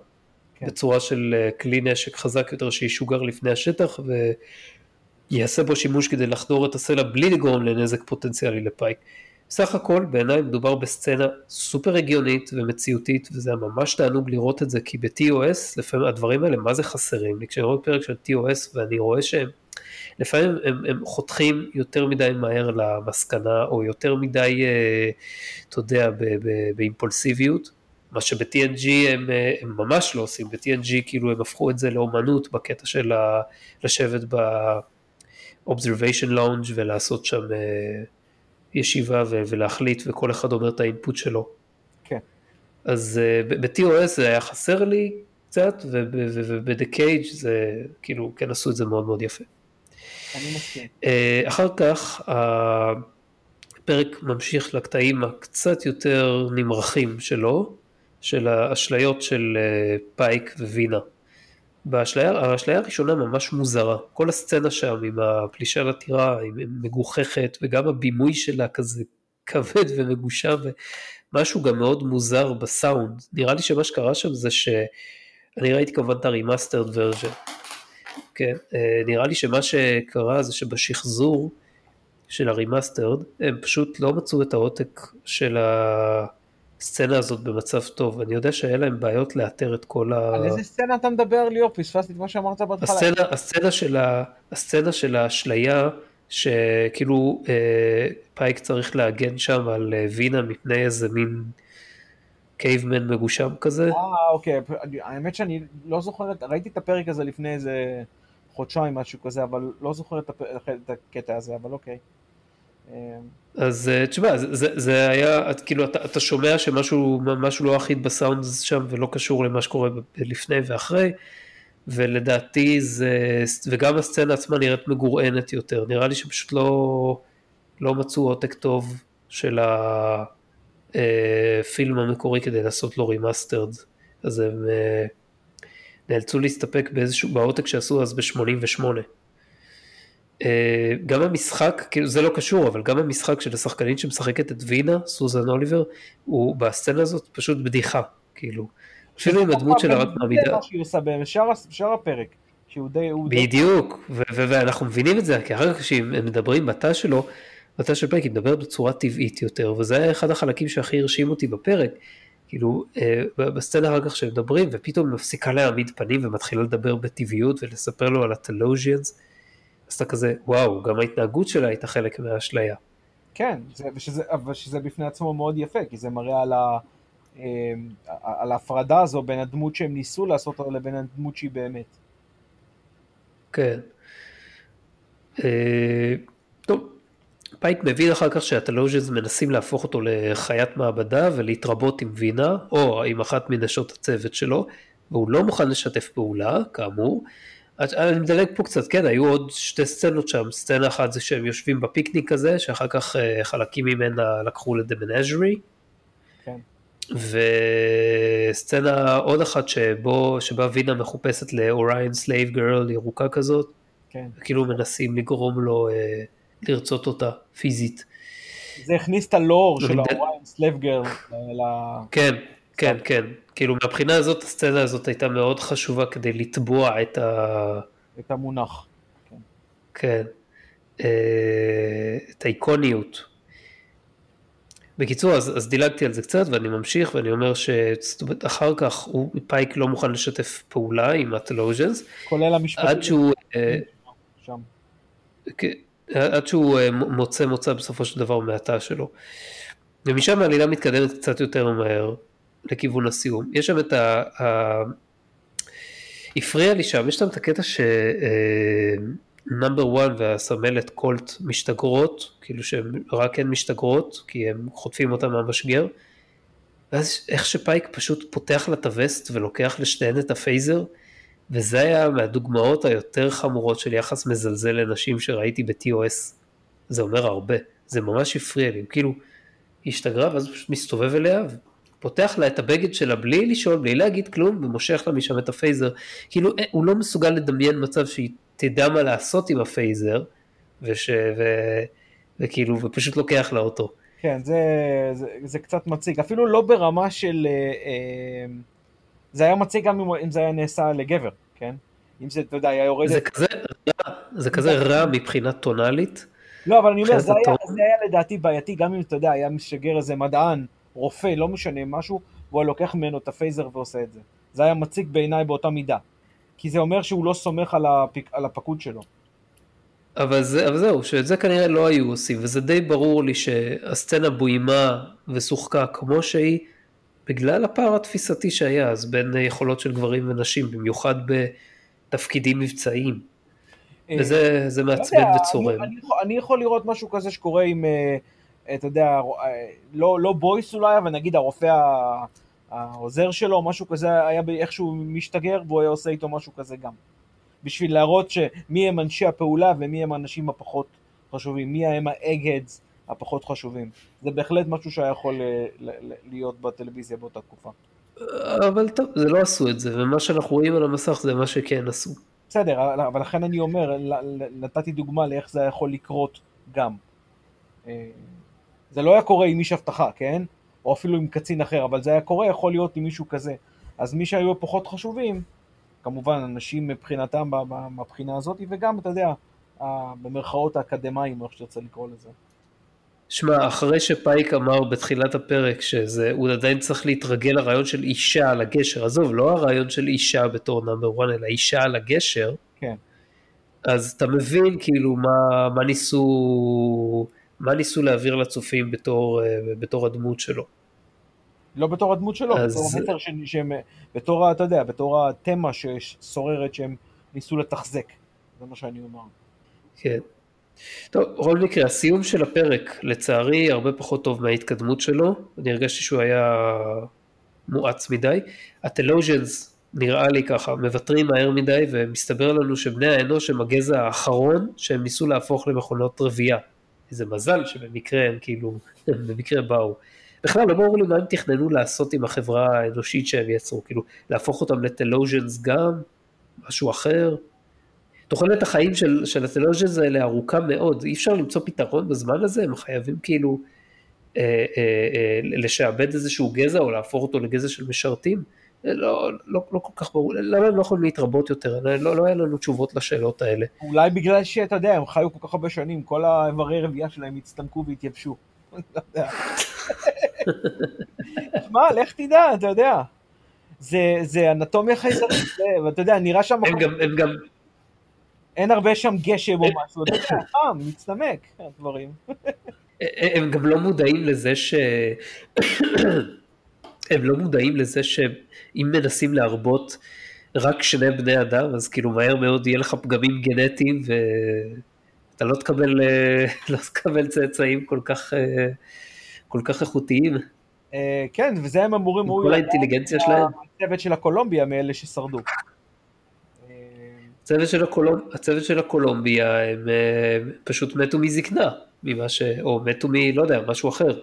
כן. בצורה של uh, כלי נשק חזק יותר שישוגר לפני השטח ויעשה בו שימוש כדי לחדור את הסלע בלי לגרום לנזק פוטנציאלי לפייק. סך הכל בעיניי מדובר בסצנה סופר הגיונית ומציאותית וזה היה ממש תענוג לראות את זה כי ב-TOS לפעמים הדברים האלה מה זה חסרים? לי כשאני רואה פרק של TOS ואני רואה שהם לפעמים הם, הם חותכים יותר מדי מהר למסקנה או יותר מדי אה, אתה יודע באימפולסיביות מה שב-TNG הם, אה, הם ממש לא עושים. ב-TNG כאילו הם הפכו את זה לאומנות בקטע של לשבת ב-observation lounge ולעשות שם אה, ישיבה ולהחליט וכל אחד אומר את האינפוט שלו. כן. אז uh, ב-TOS זה היה חסר לי קצת וב-The Cage זה כאילו כן עשו את זה מאוד מאוד יפה. אני מסכים. Uh, אחר כך הפרק ממשיך לקטעים הקצת יותר נמרחים שלו, של האשליות של אה, פייק ווינה. באשליה הראשונה ממש מוזרה, כל הסצנה שם עם הפלישה לטירה היא מגוחכת וגם הבימוי שלה כזה כבד ומגושם ומשהו גם מאוד מוזר בסאונד, נראה לי שמה שקרה שם זה שאני ראיתי כמובן את ה-remastered version, כן, אה, נראה לי שמה שקרה זה שבשחזור של ה-remastered הם פשוט לא מצאו את העותק של הסצנה הזאת במצב טוב. אני יודע שהיה להם בעיות לאתר את כל ה... על איזה סצנה אתה מדבר ליאור? פספסתי את מה שאמרת בהתחלה. הסצנה, הסצנה, של, ה, הסצנה של האשליה, שכאילו אה, פייק צריך להגן שם על אה, וינה מפני איזה מין caveman מגושם כזה. אה, אוקיי, האמת שאני לא זוכר, ראיתי את הפרק הזה לפני איזה חודשיים, משהו כזה, אבל לא זוכר את, הפ... את הקטע הזה, אבל אוקיי. אז אה, תשמע, זה, זה, זה היה, כאילו אתה, אתה שומע שמשהו לא אחיד בסאונד שם ולא קשור למה שקורה לפני ואחרי, ולדעתי זה, וגם הסצנה עצמה נראית מגורענת יותר, נראה לי שפשוט לא, לא מצאו עותק טוב של הפילם אה, המקורי כדי לעשות לו remastered, אז הם אה, נאלצו להסתפק באיזשהו, בעותק שעשו אז ב-88. אה, גם המשחק, כאילו זה לא קשור, אבל גם המשחק של השחקנית שמשחקת את וינה, סוזן אוליבר, הוא בסצנה הזאת פשוט בדיחה, כאילו. אפילו עם הדמות שלה רק מעמידה. זה מה שהיא עושה בשאר הפרק. בדיוק, ואנחנו מבינים את זה, כי אחר כך כשהם מדברים בתא שלו, בתא של פרק היא מדברת בצורה טבעית יותר, וזה היה אחד החלקים שהכי הרשים אותי בפרק. כאילו, אה, בסצנה אחר כך שמדברים, ופתאום מפסיקה להעמיד פנים ומתחילה לדבר בטבעיות ולספר לו על הטלוז'יאנס. אז אתה כזה, וואו, גם ההתנהגות שלה הייתה חלק מהאשליה. כן, זה, ושזה, אבל שזה בפני עצמו מאוד יפה, כי זה מראה על, ה, אה, על ההפרדה הזו בין הדמות שהם ניסו לעשות לבין הדמות שהיא באמת. כן. אה, טוב, פייק מבין אחר כך שה-Talosians מנסים להפוך אותו לחיית מעבדה ולהתרבות עם וינה, או עם אחת מנשות הצוות שלו, והוא לא מוכן לשתף פעולה, כאמור, אני מדלג פה קצת, כן, היו עוד שתי סצנות שם, סצנה אחת זה שהם יושבים בפיקניק הזה, שאחר כך אה, חלקים ממנה לקחו ל-The Menagerie. כן. וסצנה עוד אחת שבו, שבה וינה מחופשת ל-Orion slave girl ירוקה כזאת. כן. וכאילו מנסים לגרום לו אה, לרצות אותה פיזית. זה הכניס את ה lore של ה Orion slave girl. כן, כן, כן. כאילו מהבחינה הזאת הסצנה הזאת הייתה מאוד חשובה כדי לטבוע את ה... את המונח. כן. כן. אה, את האיקוניות. בקיצור, אז, אז דילגתי על זה קצת ואני ממשיך ואני אומר שאחר כך הוא, פייק לא מוכן לשתף פעולה עם ה Talosians. כולל המשפטים. עד שהוא... אה, שם. כן, עד שהוא אה, מוצא מוצא בסופו של דבר מהתא שלו. ומשם העלילה מתקדמת קצת יותר מהר. לכיוון הסיום. יש שם את ה... ה... הפריע לי שם, יש שם את הקטע ש Number אה, One והסמלת קולט משתגרות, כאילו שהן רק הן משתגרות, כי הם חוטפים אותן מהמשגר. ואז איך שפייק פשוט פותח לה את הווסט ולוקח לשתיהן את ה phaser, וזה היה מהדוגמאות היותר חמורות של יחס מזלזל לנשים שראיתי ב-TOS. זה אומר הרבה, זה ממש הפריע לי, כאילו, היא השתגרה ואז פשוט מסתובב אליה פותח לה את הבגד שלה בלי לשאול, בלי להגיד כלום, ומושך לה משם את ה phaser. כאילו, אה, הוא לא מסוגל לדמיין מצב שהיא תדע מה לעשות עם ה phaser, וש... ו... וכאילו, ופשוט לוקח לה אותו. כן, זה, זה, זה קצת מציג, אפילו לא ברמה של... אה, אה, זה היה מציג גם אם זה היה נעשה לגבר, כן? אם זה, אתה יודע, היה יורד... זה כזה רע, זה כזה רע מבחינה טונאלית. לא, אבל אני אומר, זה היה, זה היה לדעתי בעייתי, גם אם אתה יודע, היה משגר איזה מדען רופא, לא משנה, משהו, והוא היה לוקח ממנו את הפייזר ועושה את זה. זה היה מציג בעיניי באותה מידה. כי זה אומר שהוא לא סומך על, הפק, על הפקוד שלו. אבל, זה, אבל זהו, שאת זה כנראה לא היו עושים, וזה די ברור לי שהסצנה בוימה ושוחקה כמו שהיא, בגלל הפער התפיסתי שהיה אז בין יכולות של גברים ונשים, במיוחד בתפקידים מבצעיים. אה, וזה לא מעצבן וצורם. אני, אני, אני יכול לראות משהו כזה שקורה עם... אתה יודע, לא, לא בויס אולי, אבל נגיד הרופא העוזר שלו, משהו כזה, היה איכשהו משתגר, והוא היה עושה איתו משהו כזה גם. בשביל להראות שמי הם אנשי הפעולה ומי הם האנשים הפחות חשובים, מי הם האגדס הפחות חשובים. זה בהחלט משהו שהיה יכול אה, להיות בטלוויזיה באותה תקופה. אבל טוב, זה לא עשו את זה, ומה שאנחנו רואים על המסך זה מה שכן עשו. בסדר, אבל לכן אני אומר, נתתי דוגמה לאיך זה יכול לקרות גם. זה לא היה קורה עם איש אבטחה, כן? או אפילו עם קצין אחר, אבל זה היה קורה, יכול להיות עם מישהו כזה. אז מי שהיו פחות חשובים, כמובן אנשים מבחינתם מהבחינה הזאת, וגם, אתה יודע, במרכאות האקדמאים, או איך שתרצה לקרוא לזה. שמע, אחרי שפייק אמר בתחילת הפרק שהוא עדיין צריך להתרגל לרעיון של אישה על הגשר, עזוב, לא הרעיון של אישה בתור נאמר 1, אלא אישה על הגשר, כן. אז אתה מבין כאילו מה, מה ניסו, מה ניסו להעביר לצופים בתור, אה, בתור הדמות שלו. לא בתור הדמות שלו, אז- בתור המסר ש- שהם, בתור, אתה יודע, בתור התמה ששוררת שהם ניסו לתחזק. זה מה שאני אומר. כן. טוב, בכל מקרה, הסיום של הפרק, לצערי, הרבה פחות טוב מההתקדמות שלו. אני הרגשתי שהוא היה מואץ מדי. הטלוז'נס, נראה לי ככה, מוותרים מהר מדי, ומסתבר לנו שבני האנוש הם הגזע האחרון שהם ניסו להפוך למכונות רבייה. איזה מזל שבמקרה הם כאילו, במקרה באו. בכלל לא ברור לי מה הם תכננו לעשות עם החברה האנושית שהם יצרו, כאילו להפוך אותם לטלוז'נס גם, משהו אחר. תוחלת החיים של, של הטלוז'נס האלה ארוכה מאוד, אי אפשר למצוא פתרון בזמן הזה, הם חייבים כאילו אה, אה, אה, לשעבד איזשהו גזע או להפוך אותו לגזע של משרתים. לא, לא, לא כל כך ברור, למה הם לא יכולים להתרבות יותר? לא, לא היה לנו תשובות לשאלות האלה. אולי בגלל שאתה יודע, הם חיו כל כך הרבה שנים, כל האיברי רבייה שלהם הצטמקו והתייבשו. לא. שמע, לך תדע, אתה יודע. זה, זה אנטומיה חייזרית, ואתה יודע, נראה שם, הם גם, הם גם, אין הרבה שם גשם או משהו, אתה יודע, חם, מצטמק, הדברים. הם גם לא מודעים לזה ש... הם לא מודעים לזה שאם מנסים להרבות רק שני בני אדם, אז כאילו מהר מאוד יהיה לך פגמים גנטיים ואתה לא תקבל, אה, לא תקבל צאצאים כל כך, אה, כל כך איכותיים. אה, כן, וזה הם אמורים... כל האינטליגנציה שלהם. הצוות של הקולומביה מאלה ששרדו. הצוות של, הקולומב... הצוות של הקולומביה הם פשוט מתו מזקנה, ממה ש... או מתו מ... לא יודע, משהו אחר.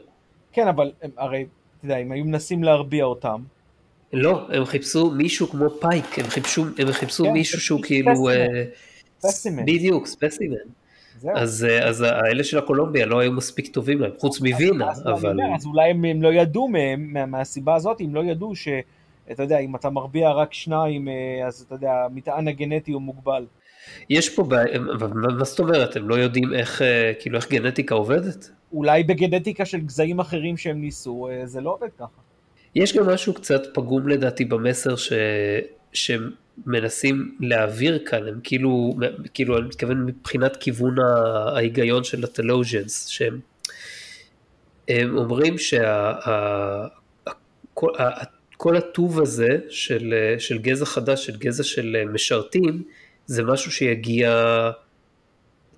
כן, אבל הם, הרי, אתה יודע, אם היו מנסים להרביע אותם, לא, הם חיפשו מישהו כמו פייק, הם חיפשו, הם חיפשו כן, מישהו שהוא. כאילו... אה, ספסימן. בדיוק, ספסימן. אז, אה, אז האלה של הקולומביה לא היו מספיק טובים להם, חוץ מווינה, אז אבל... אז אולי הם, הם לא ידעו מהם, מה, מהסיבה הזאת, הם לא ידעו ש... אתה יודע, אם אתה מרביע רק שניים, אה, אז אתה יודע, המטען הגנטי הוא מוגבל. יש פה בעיה, מה זאת אומרת, הם לא יודעים איך, אה, כאילו, איך גנטיקה עובדת? אולי בגנטיקה של גזעים אחרים שהם ניסו, אה, זה לא עובד ככה. יש גם משהו קצת פגום לדעתי במסר ש... שהם מנסים להעביר כאן, הם כאילו, כאילו, אני מתכוון מבחינת כיוון ההיגיון של הטלוז'נס, שהם הם אומרים שה... ה- כל- ה- כל הטוב הזה של, של גזע חדש, של גזע של משרתים, זה משהו שיגיע,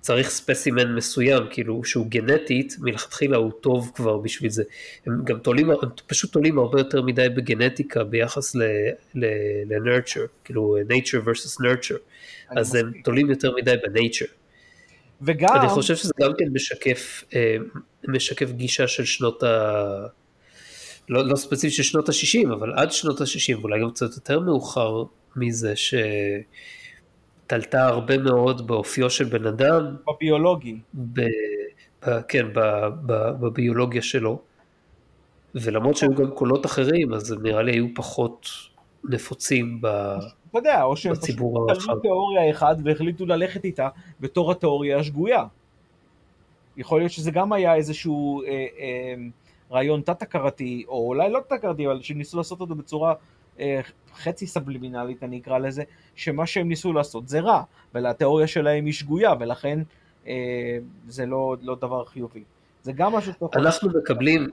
צריך ספסימן מסוים, כאילו שהוא גנטית, מלכתחילה הוא טוב כבר בשביל זה. הם גם תולים, הם פשוט תולים הרבה יותר מדי בגנטיקה ביחס ל-nurture, כאילו nature versus nurture, אז הם מסכים. תולים יותר מדי ב-nature. וגם, אני חושב שזה גם כן משקף, אה, משקף גישה של שנות ה... לא, לא ספציפית של שנות ה-60, אבל עד שנות ה-60, ואולי גם קצת יותר מאוחר מזה, שתלתה הרבה מאוד באופיו של בן אדם, בביולוגי, ב, ב, כן, ב, ב, בביולוגיה שלו, ולמרות שהיו גם קולות אחרים, אז הם נראה לי היו פחות נפוצים ב... אתה יודע, או שהם פשוט. תלו תיאוריה אחת והחליטו ללכת איתה בתור התיאוריה השגויה. יכול להיות שזה גם היה איזשהו אה, אה, רעיון תת-הכרתי, או אולי לא תת-הכרתי, אבל שניסו לעשות אותו בצורה חצי סבלימינלית, אני אקרא לזה, שמה שהם ניסו לעשות זה רע, והתיאוריה שלהם היא שגויה, ולכן אה, זה לא, לא דבר חיובי. זה גם משהו שאתה. אנחנו מקבלים,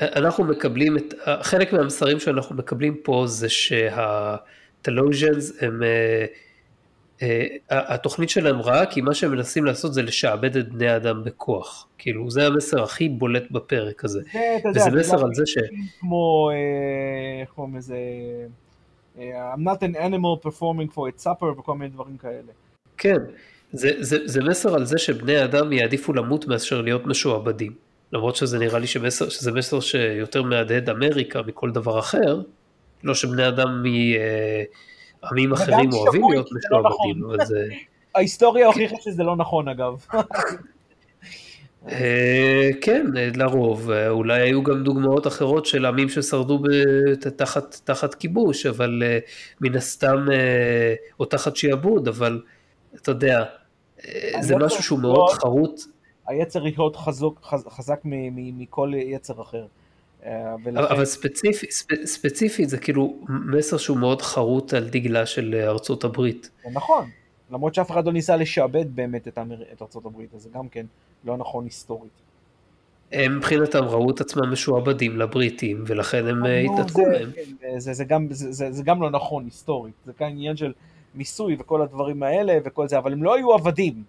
אנחנו מקבלים את, חלק מהמסרים שאנחנו מקבלים פה זה שהטלוז'נס הם, אה, אה, התוכנית שלהם רעה כי מה שהם מנסים לעשות זה לשעבד את בני האדם בכוח, כאילו זה המסר הכי בולט בפרק הזה, זה, אתה יודע, וזה זה מסר גם על זה ש... כמו, אה, איך קוראים לזה, אה, I'm not an animal performing for its supper וכל מיני דברים כאלה. כן, זה, זה, זה מסר על זה שבני האדם יעדיפו למות מאשר להיות משועבדים. למרות שזה נראה לי שמסר, שזה מסר שיותר מהדהד אמריקה מכל דבר אחר, לא שבני אדם מעמים אחרים אוהבים להיות לא משועבדים, נכון. אבל זה... ההיסטוריה הוכיחה שזה לא נכון אגב. אה, כן, אה, לרוב, אה, אולי היו גם דוגמאות אחרות של עמים ששרדו תחת, תחת כיבוש, אבל אה, מן הסתם, אה, או תחת שיעבוד, אבל אתה יודע, אה, זה משהו שהוא מאוד חרוט, היצר להיות חזק מכל יצר אחר. אה, ולכן... אבל ספציפי, ספ, ספציפית זה כאילו מסר שהוא מאוד חרוט על דגלה של ארצות הברית. נכון, למרות שאף אחד לא ניסה לשעבד באמת את, אמר... את ארצות הברית, אז זה גם כן לא נכון היסטורית. הם מבחינתם ראו את עצמם משועבדים לבריטים, ולכן הם אה, התנתקו מהם. כן, זה, זה, גם, זה, זה, זה גם לא נכון היסטורית, זה כאן עניין של מיסוי וכל הדברים האלה וכל זה, אבל הם לא היו עבדים.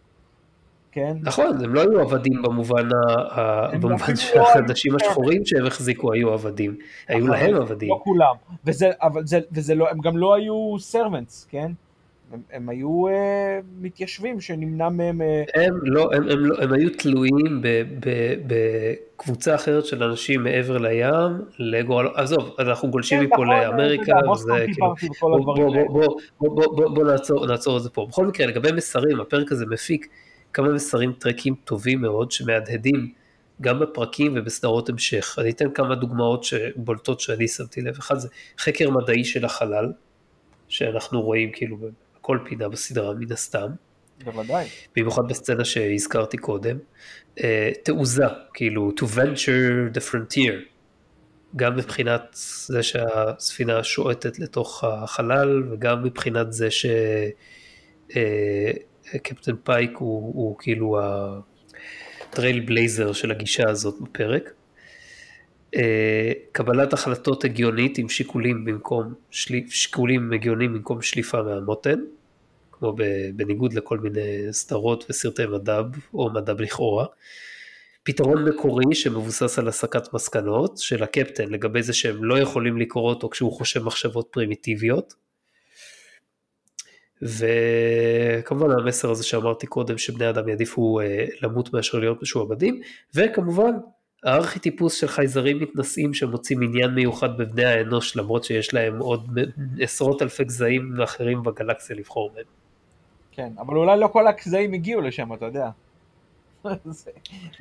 כן? נכון, הם לא היו עבדים במובן, במובן שהאנשים השחורים שהם החזיקו היו עבדים, היו להם עבדים. לא כולם, וזה, אבל זה, וזה לא, הם גם לא היו סרמנטס, כן? הם, הם היו uh, מתיישבים שנמנע מהם... Uh... הם לא, הם, הם, לא, הם היו תלויים בקבוצה אחרת של אנשים מעבר לים, לגורל... עזוב, אנחנו גולשים כן, מפה נכון, לאמריקה, וזה כאילו... בוא, בוא, בוא, בוא, בוא, בוא, בוא נעצור, נעצור את זה פה. בכל מקרה, לגבי מסרים, הפרק הזה מפיק כמה מסרים טרקים טובים מאוד שמהדהדים גם בפרקים ובסדרות המשך. אני אתן כמה דוגמאות שבולטות שאני שמתי לב. אחד זה חקר מדעי של החלל, שאנחנו רואים כאילו בכל פינה בסדרה מן הסתם. בוודאי. במיוחד בסצנה שהזכרתי קודם. Uh, תעוזה, כאילו to venture the frontier. גם מבחינת זה שהספינה שועטת לתוך החלל וגם מבחינת זה ש... Uh, קפטן פייק הוא, הוא כאילו הטרייל בלייזר של הגישה הזאת בפרק. אה, קבלת החלטות הגיונית עם שיקולים במקום, שיקולים הגיוניים במקום שליפה מהמותן, כמו בניגוד לכל מיני סדרות וסרטי מדב או מדב לכאורה. פתרון מקורי שמבוסס על הסקת מסקנות של הקפטן לגבי זה שהם לא יכולים לקרוא אותו כשהוא חושב מחשבות פרימיטיביות. וכמובן המסר הזה שאמרתי קודם שבני אדם יעדיפו אה, למות מאשר להיות משועבדים וכמובן הארכיטיפוס של חייזרים מתנשאים שמוצאים עניין מיוחד בבני האנוש למרות שיש להם עוד עשרות אלפי גזעים אחרים בגלקסיה לבחור מהם. כן, אבל אולי לא כל הגזעים הגיעו לשם, אתה יודע.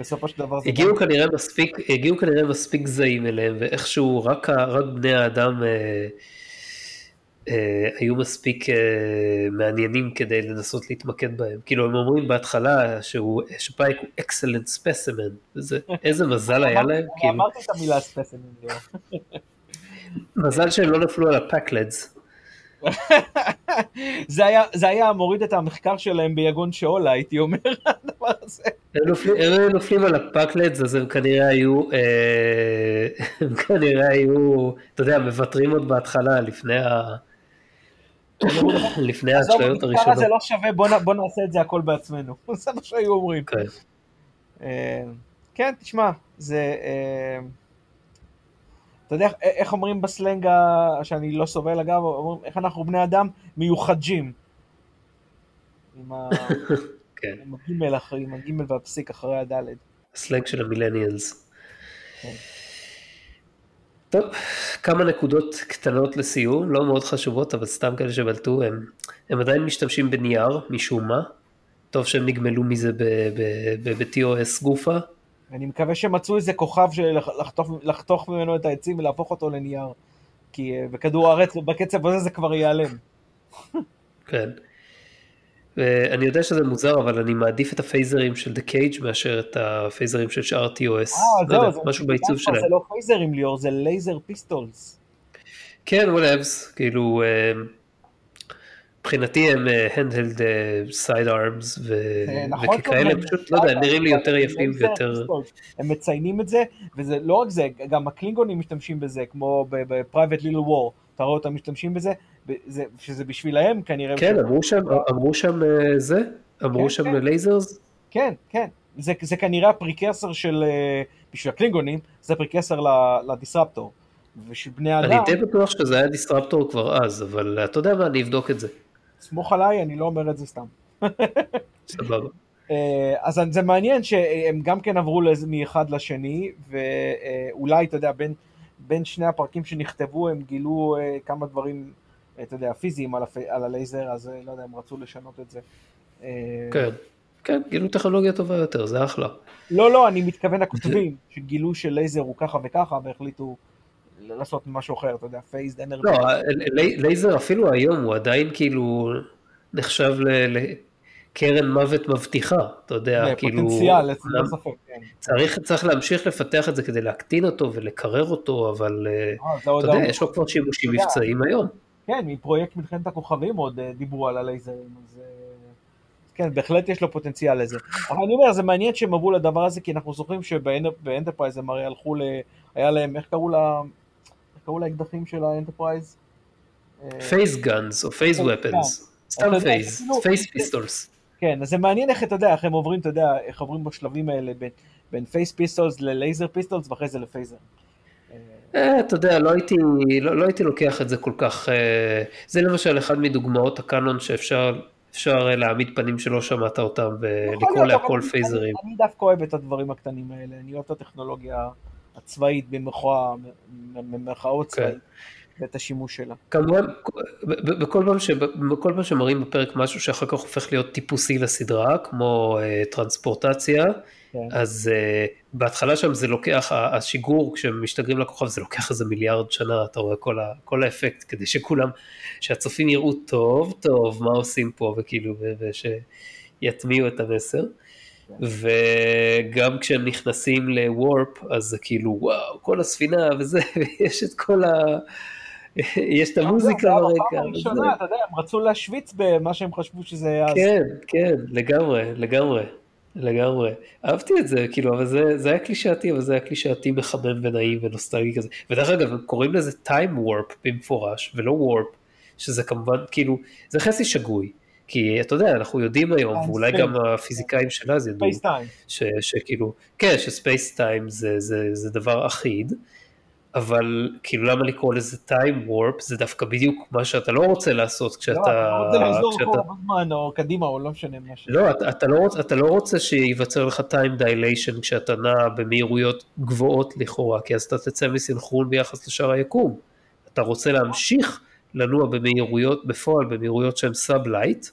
בסופו של דבר זה... הגיעו כנראה מספיק, הגיעו כנראה מספיק גזעים אליהם ואיכשהו רק, רק בני האדם אה, היו מספיק אה, מעניינים כדי לנסות להתמקד בהם. כאילו הם אומרים בהתחלה שהוא, שפייק הוא אקסלנט ספסימן, איזה מזל היה להם. אמרתי את המילה ספסימן. מזל שהם לא נפלו על הפקלדס. זה היה, זה היה מוריד את המחקר שלהם ביגון שאולה, הייתי אומר, הדבר הזה. הם היו נופלים על הפקלדס, אז הם כנראה היו, אה, הם כנראה היו, אתה יודע, מוותרים עוד בהתחלה, לפני ה... לפני האשליות הראשונות. זה לא שווה, בוא נעשה את זה הכל בעצמנו. זה מה שהיו אומרים. כן, אה, כן תשמע, זה... אה, אתה יודע איך אומרים בסלנג שאני לא סובל אגב, אומרים איך אנחנו בני אדם מיוחדים. עם כן. עם הגימל והפסיק אחרי הדלת. הסלנג של המילניאלס. טוב, כמה נקודות קטנות לסיום, לא מאוד חשובות, אבל סתם כאלה שבלטו, הם, הם עדיין משתמשים בנייר, משום מה. טוב שהם נגמלו מזה ב-TOS גופה. אני מקווה שמצאו איזה כוכב של לחתוך, לחתוך ממנו את העצים ולהפוך אותו לנייר. כי אה, בכדור הארץ, בקצב הזה זה כבר ייעלם. כן. ואני יודע שזה מוזר, אבל אני מעדיף את הפייזרים של The Cage מאשר את הפייזרים של שאר TOS. אה, זהו, זה משהו בעיצוב שלהם. זה לא פייזרים ליאור, זה laser pistols. כן, whatever, כאילו, אה, מבחינתי הם handheld side arms וכאלה, פשוט, לא יודע, נראים לי יותר יפים ויותר... הם מציינים את זה, וזה לא רק זה, גם הקלינגונים משתמשים בזה, כמו ב-Private Little War, אתה רואה אותם משתמשים בזה, זה, שזה בשבילהם כנראה... כן, אמרו שם, אמרו שם אה, זה? אמרו כן, שם כן. lasers? כן, כן. זה, זה כנראה ה precursor של, אה, בשביל הקלינגונים, זה ה precursor ל disruptor. בשביל בני אדם... אני די בטוח שזה היה דיסרפטור כבר אז, אבל אתה יודע מה, אני אבדוק את זה. סמוך עליי, אני לא אומר את זה סתם. סבבה. אה, אז זה מעניין שהם גם כן עברו מאחד לשני, ואולי, אתה יודע, בין, בין שני הפרקים שנכתבו הם גילו כמה דברים אתה יודע, פיזיים על, הפ... על הלייזר, אז אה, לא יודע, הם רצו לשנות את זה. אה, כן, כן, גילו טכנולוגיה טובה יותר, זה אחלה. לא, לא, אני מתכוון הכותבים, שגילו שלייזר הוא ככה וככה, והחליטו לעשות משהו אחר, אתה יודע, phased energy. לא, לייזר אפילו היום הוא עדיין כאילו נחשב ל... קרן מוות מבטיחה, אתה יודע, כאילו... פוטנציאל, ללא ספק, כן. צריך, צריך להמשיך לפתח את זה כדי להקטין אותו ולקרר אותו, אבל אה, אתה יודע, יש לו כבר שימושים מבצעיים היום. כן, מפרויקט מלחמת הכוכבים עוד דיברו על הלייזרים, אז כן, בהחלט יש לו פוטנציאל לזה. אבל אני אומר, זה מעניין שהם עברו לדבר הזה, כי אנחנו זוכרים שבאנטרפרייז הם הרי הלכו ל... היה להם, איך קראו לה... איך קראו לאקדחים של האנטרפרייז? phase guns או phase weapons. סתם phase, phase pistols. כן, אז זה מעניין איך אתה יודע, איך הם עוברים, אתה יודע, איך עוברים בשלבים האלה בין, בין phase pistols ל laser pistols ואחרי זה ל phaser. אה, אתה יודע, לא הייתי, לא, לא הייתי לוקח את זה כל כך, אה, זה למשל אחד מדוגמאות הקאנון שאפשר אפשר להעמיד פנים שלא שמעת אותם ולקרוא להכל פייזרים. אני דווקא אוהב את הדברים הקטנים האלה, אני אוהב את הטכנולוגיה הצבאית במרכאות כן. צבאית. ואת השימוש שלה. כמובן, בכל פעם, ש, בכל פעם שמראים בפרק משהו שאחר כך הופך להיות טיפוסי לסדרה, כמו uh, טרנספורטציה, כן. אז uh, בהתחלה שם זה לוקח, השיגור כשמשתגרים לכוכב זה לוקח איזה מיליארד שנה, אתה רואה כל, ה, כל האפקט, כדי שכולם, שהצופים יראו טוב טוב מה עושים פה, וכאילו, ושיטמיעו את המסר. כן. וגם כשהם נכנסים לוורפ אז זה כאילו וואו כל הספינה וזה ויש את כל ה... יש את המוזיקה ברקע. הראשונה, אתה יודע, הם רצו להשוויץ במה שהם חשבו שזה היה אז. כן, כן, לגמרי, לגמרי, לגמרי. אהבתי את זה, כאילו, אבל זה, זה היה קלישאתי, אבל זה היה קלישאתי מחמם ונעים ונוסטלגי כזה. ודרך אגב, הם קוראים לזה time warp במפורש, ולא warp, שזה כמובן, כאילו, זה חצי שגוי. כי אתה יודע, אנחנו יודעים היום, אה, ואולי גם הפיזיקאים של אז ידעו, שכאילו, כן, שספייס טיים זה, זה, זה דבר אחיד. אבל כאילו למה לקרוא לזה time warp זה דווקא בדיוק מה שאתה לא רוצה לעשות כשאתה... לא, אתה רוצה לחזור כשאתה... בזמן או קדימה או לא משנה מה ש... לא, אתה, אתה, לא רוצה, אתה לא רוצה שייווצר לך time dilation כשאתה נע במהירויות גבוהות לכאורה, כי אז אתה תצא מסנכרון ביחס לשאר היקום. אתה רוצה להמשיך לנוע במהירויות, בפועל במהירויות שהן sub-light,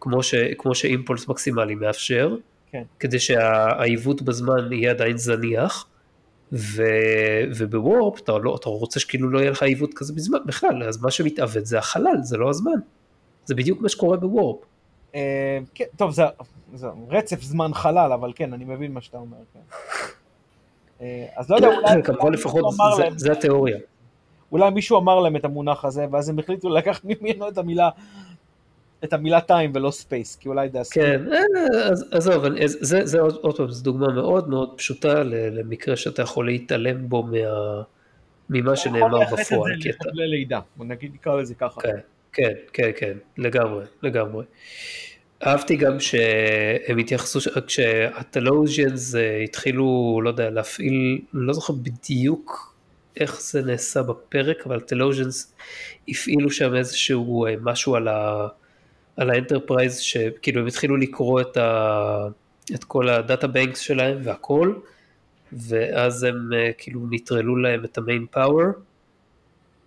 כמו, ש, כמו ש impulse מקסימלי מאפשר, כן. כדי שהעיוות בזמן יהיה עדיין זניח. ו... וב warp אתה, לא, אתה רוצה שכאילו לא יהיה לך עיוות כזה בזמן בכלל, אז מה שמתעוות זה החלל, זה לא הזמן. זה בדיוק מה שקורה ב warp. אה, כן, טוב, זה, זה רצף זמן חלל, אבל כן, אני מבין מה שאתה אומר. כן. אה, אז לא יודע, אולי... כמובן לפחות זה, להם, זה התיאוריה. אולי מישהו אמר להם את המונח הזה, ואז הם החליטו לקחת ממנו את המילה את המילה time ולא space, כי אולי זה ה space. כן, אה, עזוב, זה, זה עוד, פעם, זו דוגמה מאוד מאוד פשוטה למקרה שאתה יכול להתעלם בו מה, ממה שנאמר בפועל. יכול לייחס את זה לחבלי לידה, בוא נגיד, נקרא לזה ככה. כן, כן, כן, כן, לגמרי, לגמרי. אהבתי גם שהם התייחסו, כשה Talosians אה, התחילו, לא יודע, להפעיל, לא זוכר בדיוק איך זה נעשה בפרק, אבל Talosians הפעילו שם איזשהו אה, משהו על ה... על האנטרפרייז שכאילו הם התחילו לקרוא את, ה, את כל ה data banks שלהם והכל ואז הם אה, כאילו נטרלו להם את ה main power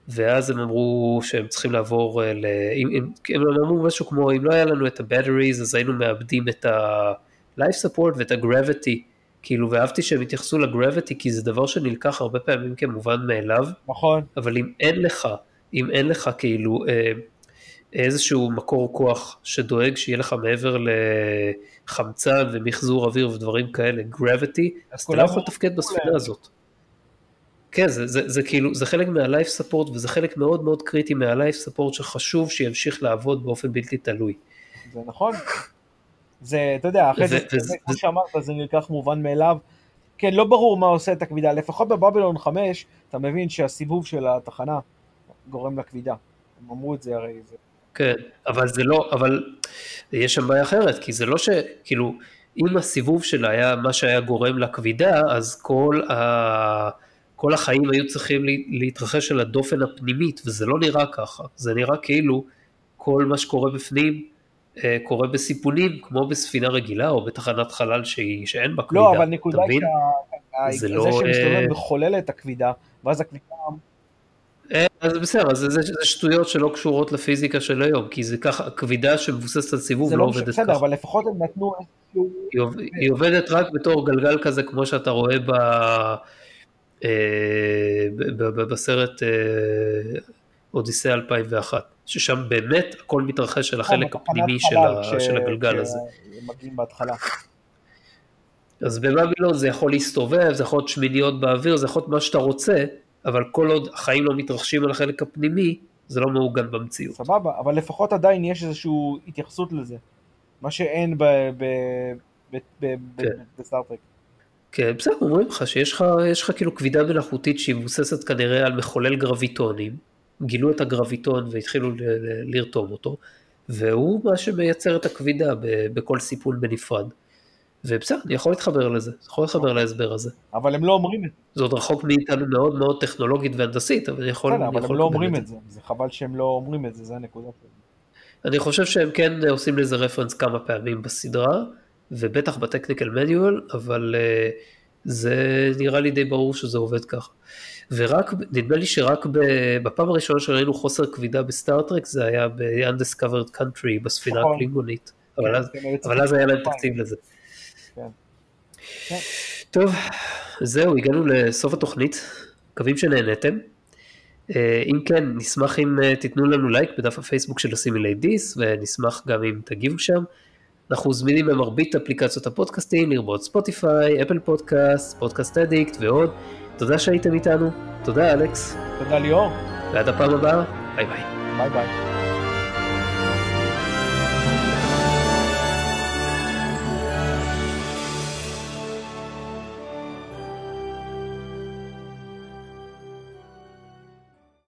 ואז הם אמרו שהם צריכים לעבור, אה, ל... הם, הם, הם אמרו משהו כמו אם לא היה לנו את ה-batteries אז היינו מאבדים את ה-life support ואת ה-gravity. כאילו ואהבתי שהם התייחסו ל-gravity כי זה דבר שנלקח הרבה פעמים כמובן מאליו. נכון. אבל אם אין לך אם אין לך כאילו אה, איזשהו מקור כוח שדואג שיהיה לך מעבר לחמצן ומחזור אוויר ודברים כאלה, gravity, אז אתה לא יכול לתפקד בספינה הזאת. כן, זה, זה, זה כאילו, זה חלק מה-life support וזה חלק מאוד מאוד קריטי מה-life support שחשוב שימשיך לעבוד באופן בלתי תלוי. זה נכון. זה, אתה יודע, אחרי זה, זה, כמו שאמרת, זה נלקח מובן מאליו. כן, לא ברור מה עושה את הכבידה, לפחות בבבלון 5, אתה מבין שהסיבוב של התחנה גורם לכבידה. הם אמרו את זה הרי, זה כן, אבל זה לא, אבל יש שם בעיה אחרת, כי זה לא ש... כאילו, אם הסיבוב שלה היה מה שהיה גורם לכבידה, אז כל, ה... כל החיים היו צריכים להתרחש על הדופן הפנימית, וזה לא נראה ככה. זה נראה כאילו כל מה שקורה בפנים אה, קורה בסיפונים, כמו בספינה רגילה או בתחנת חלל שהיא, שאין בה כבידה. לא, אבל נקודה היא שזה לא... שמסתובב אה, מחולל את הכבידה, ואז הכבידה אז בסדר, אז זה, זה שטויות שלא קשורות לפיזיקה של היום, כי זה ככה, כבידה שמבוססת על סיבוב לא, לא עובדת ככה. בסדר, אבל לפחות הם נתנו איזשהו... היא, היא עובדת רק בתור גלגל כזה, כמו שאתה רואה ב, אה, ב, ב, בסרט אה, אודיסאה 2001, ששם באמת הכל מתרחש על החלק הפנימי של, ה, של הגלגל הזה. מגיעים בהתחלה. אז בבבילון זה יכול להסתובב, זה יכול להיות שמיניות באוויר, זה יכול להיות מה שאתה רוצה, אבל כל עוד החיים לא מתרחשים על החלק הפנימי, זה לא מעוגן במציאות. סבבה, אבל לפחות עדיין יש איזושהי התייחסות לזה. מה שאין בסטארט-טרק. כן, בסדר, אומרים לך שיש לך, לך כאילו כבידה מלאכותית שהיא מבוססת כנראה על מחולל גרביטונים, גילו את הגרביטון והתחילו לרתום אותו, והוא מה שמייצר את הכבידה בכל סיפון בנפרד. ובסדר, אני יכול להתחבר לזה, יכול להתחבר להסבר הזה. אבל הם לא אומרים את זה. זה עוד רחוק מאיתנו מאוד מאוד טכנולוגית והנדסית, אבל אני יכול... בסדר, אבל הם לא אומרים את זה, זה חבל שהם לא אומרים את זה, זה הנקודה. אני חושב שהם כן עושים לזה רפרנס כמה פעמים בסדרה, ובטח ב technical manual, אבל אה, זה נראה לי די ברור שזה עובד ככה. ורק, נדמה לי שרק בפעם הראשונה שראינו חוסר כבידה בסטאר-טרק זה היה ב-Undiscovered Country בספינה נכון. הקלינגונית, אבל, כן, אבל אז היה להם תקציב לזה. כן. טוב, זהו, הגענו לסוף התוכנית, מקווים שנהנתם. אה, אם כן, נשמח אם אה, תיתנו לנו לייק בדף הפייסבוק של Assimilate This, ונשמח גם אם תגיבו שם. אנחנו זמינים במרבית אפליקציות הפודקאסטים, לרבות ספוטיפיי, אפל פודקאסט, פודקאסט אדיקט ועוד. תודה שהייתם איתנו, תודה אלכס. תודה ליאור. ועד הפעם הבאה, ביי ביי. ביי ביי.